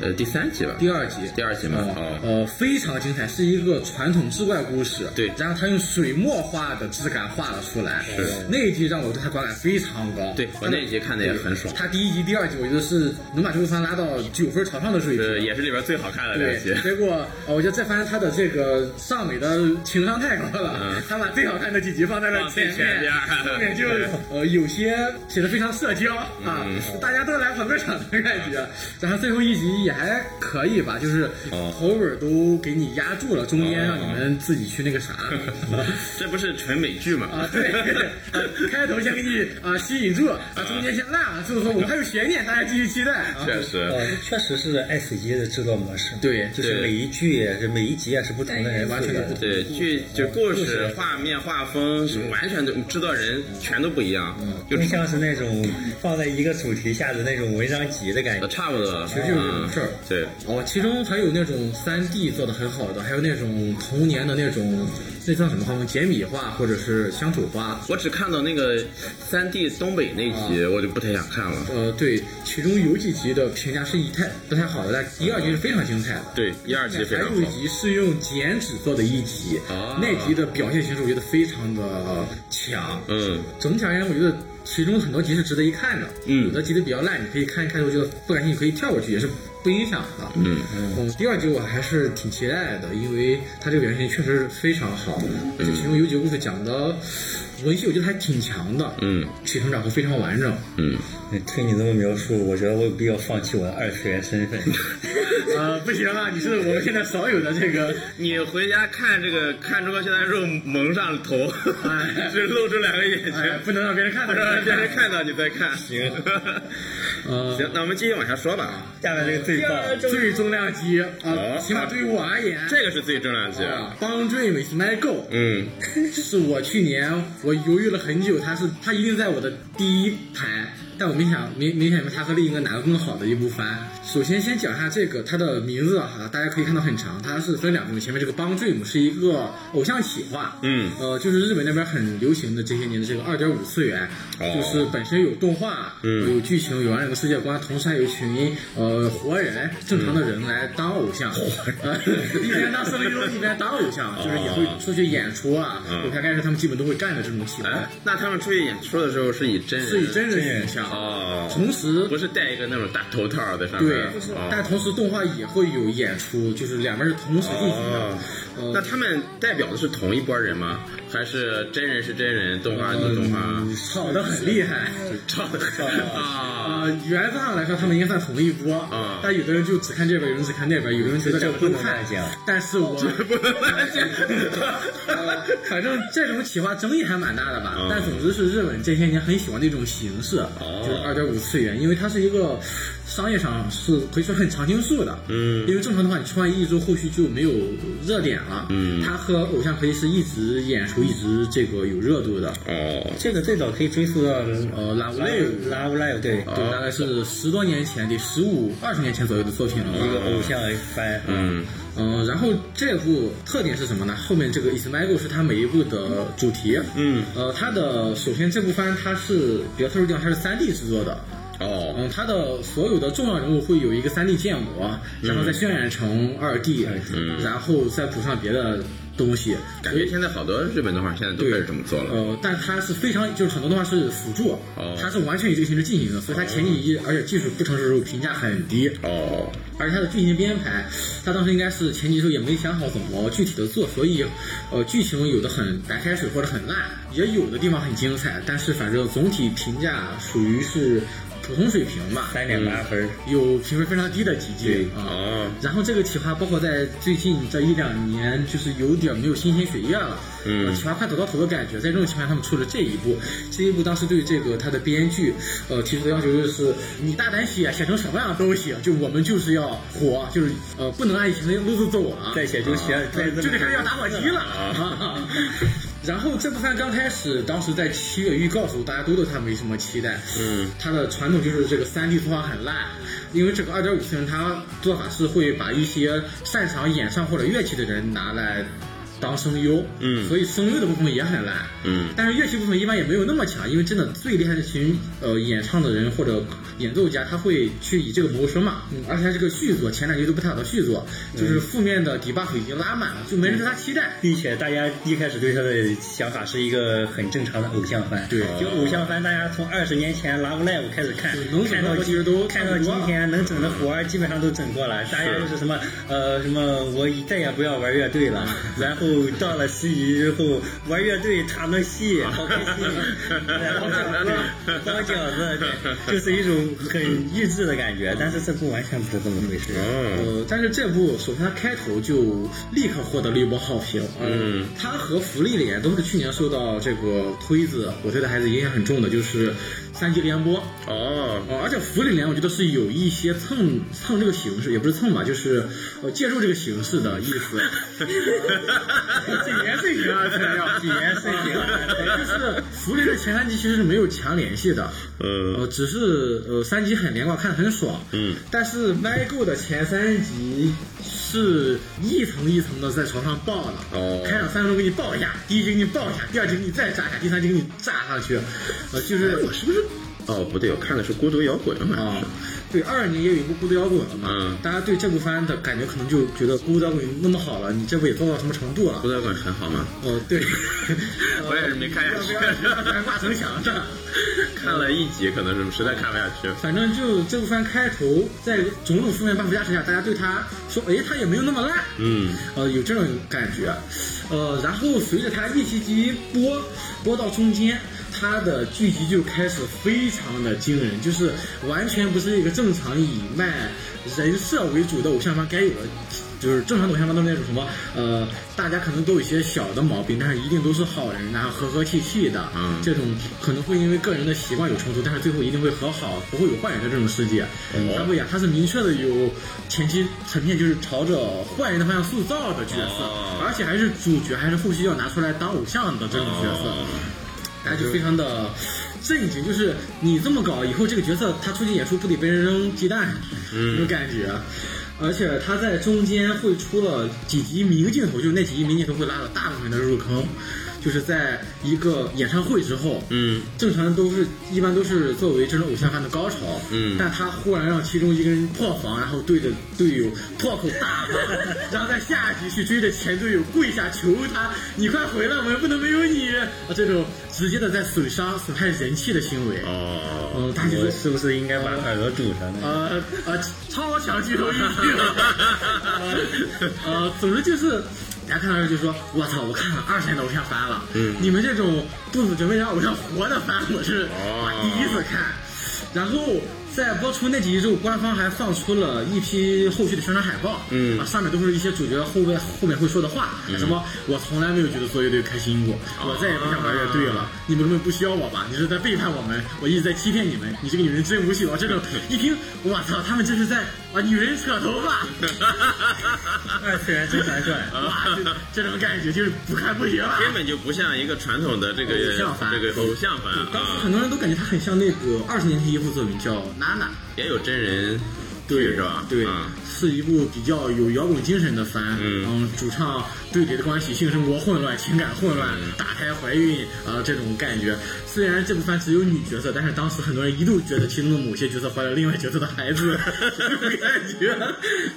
[SPEAKER 2] 呃，第三集吧。
[SPEAKER 6] 第二集，
[SPEAKER 2] 第二集嘛
[SPEAKER 6] 呃
[SPEAKER 2] 哦
[SPEAKER 6] 呃，非常精彩，是一个传统志怪故事。
[SPEAKER 2] 对
[SPEAKER 6] 然后他用水墨画的质感画了出来。
[SPEAKER 2] 是
[SPEAKER 6] 那一集让我对他观感非常高。
[SPEAKER 2] 对我那一集看的也很爽，
[SPEAKER 6] 他第一集、第二集，我觉得是能把这部番拉到九分朝上的水平。
[SPEAKER 2] 呃，也是里边最好看的
[SPEAKER 6] 对
[SPEAKER 2] 两集。，
[SPEAKER 6] 结果呃我觉得这番他的这个上美的情商太高了，
[SPEAKER 2] 嗯
[SPEAKER 6] 他把最好看的几集放在了前面，后面就呃有些写的非常社交啊，
[SPEAKER 2] 嗯
[SPEAKER 6] 大家都来捧个场的感觉。然后最后一集也还可以吧，就是
[SPEAKER 2] 哦
[SPEAKER 6] 头尾都给你压住了，中间让你们自己去那个啥。
[SPEAKER 2] 这不是纯美剧吗？
[SPEAKER 6] 啊，对，呃 开头先给你啊吸引住，啊中间先烂了，就是说我们还有悬念，大家继续期待啊。
[SPEAKER 2] 确实。
[SPEAKER 4] 呃，确实是爱死机的制作模式。
[SPEAKER 6] 对
[SPEAKER 4] 就是每一剧也是每一集也是不同的人负责的。
[SPEAKER 2] 对剧就故事、画面、画风什么，完全都制作人全都不一样，就
[SPEAKER 4] 更像是那种放在一个主题下的那种文章集的感觉。
[SPEAKER 2] 差不多。
[SPEAKER 6] 其实就是这种事
[SPEAKER 2] 对，
[SPEAKER 6] 哦，其中还有那种三 D 做的很好的，还有那种童年的那种那叫什么画风，简笔画或者是乡土画。
[SPEAKER 2] 我只看到那个三 D 东北那集，我就不太想看了。
[SPEAKER 6] 呃，对，其中有几集的评价是一太不太好的，但一二集是非常精彩的。
[SPEAKER 2] 对，一二集非
[SPEAKER 6] 还有一。集是用剪纸做的一集，
[SPEAKER 2] 啊
[SPEAKER 6] 那集的表现形式我觉得非常的强。
[SPEAKER 2] 嗯，
[SPEAKER 6] 整体而言，我觉得其中很多集是值得一看的。
[SPEAKER 2] 嗯
[SPEAKER 6] 有的集的比较烂，你可以看一开头觉得不感兴趣，可以跳过去，也是不影响的。
[SPEAKER 2] 嗯
[SPEAKER 6] 嗯，第二集我还是挺期待的，因为它这个表现确实非常好，而且其中有几个故事讲的文戏，我觉得还挺强的。
[SPEAKER 2] 嗯
[SPEAKER 6] 起承转合非常完整。
[SPEAKER 2] 嗯，
[SPEAKER 4] 听你这么描述，我觉得我有必要放弃我的二次元身份。
[SPEAKER 6] 呃，不行啊，你是我们现在少有的这个
[SPEAKER 2] 你回家看这个看中国现代肉蒙上头，
[SPEAKER 6] 哎。
[SPEAKER 2] 只露出两个眼睛，
[SPEAKER 6] 哎，不能让别人看到，
[SPEAKER 2] 让别人看到你再看。行，
[SPEAKER 6] 呃，
[SPEAKER 2] 行，那我们继续往下说吧。
[SPEAKER 4] 下面这个最棒，
[SPEAKER 6] 最重量级啊
[SPEAKER 2] 哦，
[SPEAKER 6] 起码对于我而言，
[SPEAKER 2] 这个是最重量级。
[SPEAKER 6] 啊，帮 Dream is my goal，
[SPEAKER 2] 嗯，
[SPEAKER 6] 是我去年我犹豫了很久，它是它一定在我的第一排，但我没想没没想明白它和另一个哪个更好的一部番。首先先讲一下这个它的名字哈，大家可以看到很长，它是分两部分，前面这个帮 Dream 是一个偶像企划，
[SPEAKER 2] 嗯
[SPEAKER 6] 呃，就是日本那边很流行的这些年的这个二点五次元，
[SPEAKER 2] 哦
[SPEAKER 6] 就是本身有动画，
[SPEAKER 2] 嗯
[SPEAKER 6] 有剧情，有完整的世界观，同时还有一群呃活人正常的人来当偶像，呃，一边当声优一边当偶像，就是也会出去演出啊，
[SPEAKER 2] 嗯
[SPEAKER 6] 舞台开始他们基本都会干的这种企划。
[SPEAKER 2] 哎，那他们出去演出的时候是以真人，
[SPEAKER 6] 是以真人形象，
[SPEAKER 2] 哦，
[SPEAKER 6] 同时
[SPEAKER 2] 不是戴一个那种大头套在上
[SPEAKER 6] 对
[SPEAKER 2] 面，，哦。
[SPEAKER 6] 但同时动画也会有演出，就是两边是同时进行的
[SPEAKER 2] 哦。
[SPEAKER 6] 呃
[SPEAKER 2] 那他们代表的是同一波人吗？还是真人是真人，动画是动画？
[SPEAKER 6] 吵得很厉害。
[SPEAKER 2] 吵得很 啊，
[SPEAKER 6] 呃，原则上来说，他们应该算同一波
[SPEAKER 2] 啊
[SPEAKER 6] 但有的人就只看这边，有人只看那边，有的人觉得
[SPEAKER 4] 这不能乱讲。
[SPEAKER 6] 但是我
[SPEAKER 2] 不能乱讲。
[SPEAKER 6] 反正这种企划争议还蛮大的吧。
[SPEAKER 2] 嗯
[SPEAKER 6] 但总之是日本这些年很喜欢的一种形式，
[SPEAKER 2] 哦
[SPEAKER 6] 就是二点五次元，因为它是一个商业上是可以说很长青树的。
[SPEAKER 2] 嗯
[SPEAKER 6] 因为正常的话，你出完一周后，后续就没有热点了。
[SPEAKER 2] 嗯
[SPEAKER 6] 他和偶像可以是一直演出，一直这个有热度的。
[SPEAKER 2] 哦，
[SPEAKER 4] 这个最早可以追溯到
[SPEAKER 6] 呃，拉乌
[SPEAKER 4] 拉
[SPEAKER 6] 雷
[SPEAKER 4] 拉乌赖对
[SPEAKER 6] 对，大概是十多年前，得十五二十年前左右的作品了。
[SPEAKER 4] 一个偶像番，
[SPEAKER 2] 嗯
[SPEAKER 6] 嗯，然后这部特点是什么呢？后面这个 Is My Go 是它每一部的主题。
[SPEAKER 2] 嗯，
[SPEAKER 6] 呃，它的首先这部番它是比较特殊的地方，它是三 D 制作的。
[SPEAKER 2] 哦，
[SPEAKER 6] 嗯，它的所有的重要人物会有一个三 D 建模，然后再渲染成二 D，
[SPEAKER 2] 嗯
[SPEAKER 6] 然后再补上别的东西。
[SPEAKER 2] 感觉现在好多日本动画现在都开始这么做了。
[SPEAKER 6] 呃，但它是非常，就是很多动画是辅助，
[SPEAKER 2] 哦
[SPEAKER 6] 它是完全以这个形式进行的，所以它前几集而且技术不成熟的时候评价很低。
[SPEAKER 2] 哦，
[SPEAKER 6] 而且它的剧情编排，它当时应该是前期的时候也没想好怎么具体的做，所以呃剧情有的很白开水或者很烂，也有的地方很精彩，但是反正总体评价属于是普通水平吧，
[SPEAKER 4] 三点八分，
[SPEAKER 6] 有评分非常低的几季啊。
[SPEAKER 2] 哦，
[SPEAKER 6] 然后这个企划包括在最近这一两年，就是有点没有新鲜血液了，
[SPEAKER 2] 嗯
[SPEAKER 6] 呃企划快走到头的感觉。在这种情况下，他们出了这一部，这一部当时对这个他的编剧，呃，提出的要求就是你大胆写，写成什么样都行，就我们就是要火，就是呃不能按以前的路子走了，
[SPEAKER 4] 再写就写，
[SPEAKER 6] 就得开始要打火机了。啊然后这部番刚开始，当时在七月预告的时候，大家都对它没什么期待。
[SPEAKER 2] 嗯，
[SPEAKER 6] 它的传统就是这个三 D 动画很烂，因为这个二点五次元它做法是会把一些擅长演唱或者乐器的人拿来当声优，
[SPEAKER 2] 嗯。
[SPEAKER 6] 所以声优的部分也很烂，
[SPEAKER 2] 嗯。
[SPEAKER 6] 但是乐器部分一般也没有那么强，因为真的最厉害的群呃演唱的人或者演奏家，他会去以这个谋生嘛，嗯，而且他这个续作前两集都不太好的续作，就是负面的 debuff 已经拉满了，就没人对他期待。
[SPEAKER 4] 并且大家一开始对他的想法是一个很正常的偶像番，
[SPEAKER 6] 对。
[SPEAKER 4] 就偶像番，大家从二十年前 Love Live 开始看
[SPEAKER 6] 对，能
[SPEAKER 4] 到
[SPEAKER 6] 的其实都
[SPEAKER 4] 看到今天能整的活儿基本上都整过了，大家都是什么呃什么我再也不要玩乐队了，然后到了十一之后玩乐队唱的戏好开心，然后包饺子，对，就是一种很励志的感觉，但是这部完全不是这么回事。
[SPEAKER 2] 哦，
[SPEAKER 6] 呃，但是这部首先它开头就立刻获得了一波好评。呃
[SPEAKER 2] 嗯，
[SPEAKER 6] 它和福利脸都是去年受到这个推子我对的孩子影响很重的，就是三级联播。
[SPEAKER 2] 哦，
[SPEAKER 6] 哦，而且福利脸我觉得是有一些蹭蹭这个形式，也不是蹭吧，就是呃借助这个形式的意思。谨言慎行啊，这要谨言慎行。就是福利的前三集其实是没有强联系的，
[SPEAKER 2] 嗯
[SPEAKER 6] 呃，只是呃三集很连贯，看得很爽。
[SPEAKER 2] 嗯，
[SPEAKER 6] 但是 My Go 的前三集是一层一层的在床上爆的。
[SPEAKER 2] 哦
[SPEAKER 6] 开场三分钟给你爆一下，第一集给你爆一下，第二集给你再炸一下，第三集给你炸上去。呃，就是
[SPEAKER 2] 我是不是？哦，不对，我看的是孤独摇滚好像
[SPEAKER 6] 啊
[SPEAKER 2] 是。，
[SPEAKER 6] 对，二二年也有一部孤独摇滚了嘛，
[SPEAKER 2] 嗯
[SPEAKER 6] 大家对这部番的感觉可能就觉得孤独摇滚那么好了，你这部也做到什么程度了
[SPEAKER 2] 孤？独摇滚很好吗？
[SPEAKER 6] 哦，对，
[SPEAKER 2] 我也是没看下去
[SPEAKER 6] 要不要把它挂城墙上？
[SPEAKER 2] 看了一集，可能是实在看不下去。
[SPEAKER 6] 反正就这部番开头，在种种负面 buff 加持下，大家对他说，哎，他也没有那么烂，
[SPEAKER 2] 嗯，
[SPEAKER 6] 呃，有这种感觉，呃，然后随着他一集集播播到中间，它的剧集就开始非常的惊人，就是完全不是一个正常以卖人设为主的偶像番该有的。就是正常偶像番都是那种什么，呃，大家可能都有一些小的毛病，但是一定都是好人，然后和和气气的。
[SPEAKER 2] 嗯
[SPEAKER 6] 这种可能会因为个人的习惯有冲突，但是最后一定会和好，不会有坏人的这种世界。它不一样，它是明确的有前期成片就是朝着坏人的方向塑造的角色，
[SPEAKER 2] 哦
[SPEAKER 6] 而且还是主角，还是后期要拿出来当偶像的这种角色。
[SPEAKER 2] 哦
[SPEAKER 6] 大家就非常的震惊，就是你这么搞，以后这个角色他出去演出不得被人扔鸡蛋，
[SPEAKER 2] 嗯
[SPEAKER 6] 那种感觉。而且他在中间会出了几集明镜头，就是那几集明镜头会拉了大部分人的入坑，就是在一个演唱会之后，
[SPEAKER 2] 嗯，
[SPEAKER 6] 正常都是一般都是作为这种偶像番的高潮，
[SPEAKER 2] 嗯
[SPEAKER 6] 但他忽然让其中一个人破防，然后对着队友破口大骂，然后在下一集去追着前队友跪下求他，你快回来，我们不能没有你啊！这种直接的在损伤、损害人气的行为，
[SPEAKER 2] 哦，
[SPEAKER 6] 嗯，他是
[SPEAKER 4] 是不是应该把耳朵堵上呢？
[SPEAKER 6] 呃呃，超强剧透预警。呃呃，总之就是，大家看到这就说，我操，我看了二十年的偶像番了，
[SPEAKER 2] 嗯
[SPEAKER 6] 你们这种不死准备让偶像活的番，我是第一次看。然后在播出那几集之后，官方还放出了一批后续的宣传海报，
[SPEAKER 2] 嗯
[SPEAKER 6] 啊，上面都是一些主角后面后面会说的话，什么我从来没有觉得做乐队开心过，我再也不想玩乐队了，你们根本不需要我吧？你是在背叛我们，我一直在欺骗你们，你这个女人真无趣！我这种一听，我操，他们这是在啊女人扯头发，
[SPEAKER 4] 二次元真传帅。
[SPEAKER 6] 哇，这这种感觉就是不看不行了。
[SPEAKER 2] 根本就不像一个传统的这个
[SPEAKER 6] 偶像番
[SPEAKER 2] 这个偶像番
[SPEAKER 6] 当时
[SPEAKER 2] 啊，
[SPEAKER 6] 很多人都感觉他很像那个二十年前一部作品叫《娜娜》，
[SPEAKER 2] 也有真人
[SPEAKER 6] 对
[SPEAKER 2] 是吧？
[SPEAKER 6] 对，
[SPEAKER 2] 啊
[SPEAKER 6] 是一部比较有摇滚精神的番。
[SPEAKER 2] 嗯
[SPEAKER 6] 主唱对谁的关系性生活混乱、情感混乱、
[SPEAKER 2] 嗯
[SPEAKER 6] 打胎怀孕啊、这种感觉。虽然这部番只有女角色，但是当时很多人一度觉得其中的某些角色怀了另外角色的孩子，这种感觉。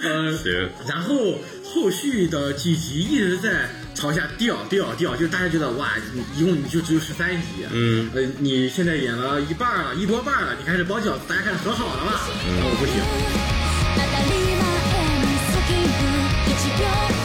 [SPEAKER 6] 呃，
[SPEAKER 2] 行
[SPEAKER 6] 然后后续的几集一直在朝下掉掉掉，就是大家觉得哇，你一共你就只有十三集，
[SPEAKER 2] 嗯
[SPEAKER 6] 呃，你现在演了一半了，一多半了，你开始包饺子，大家开始和好了吧？嗯，我不行。
[SPEAKER 1] 当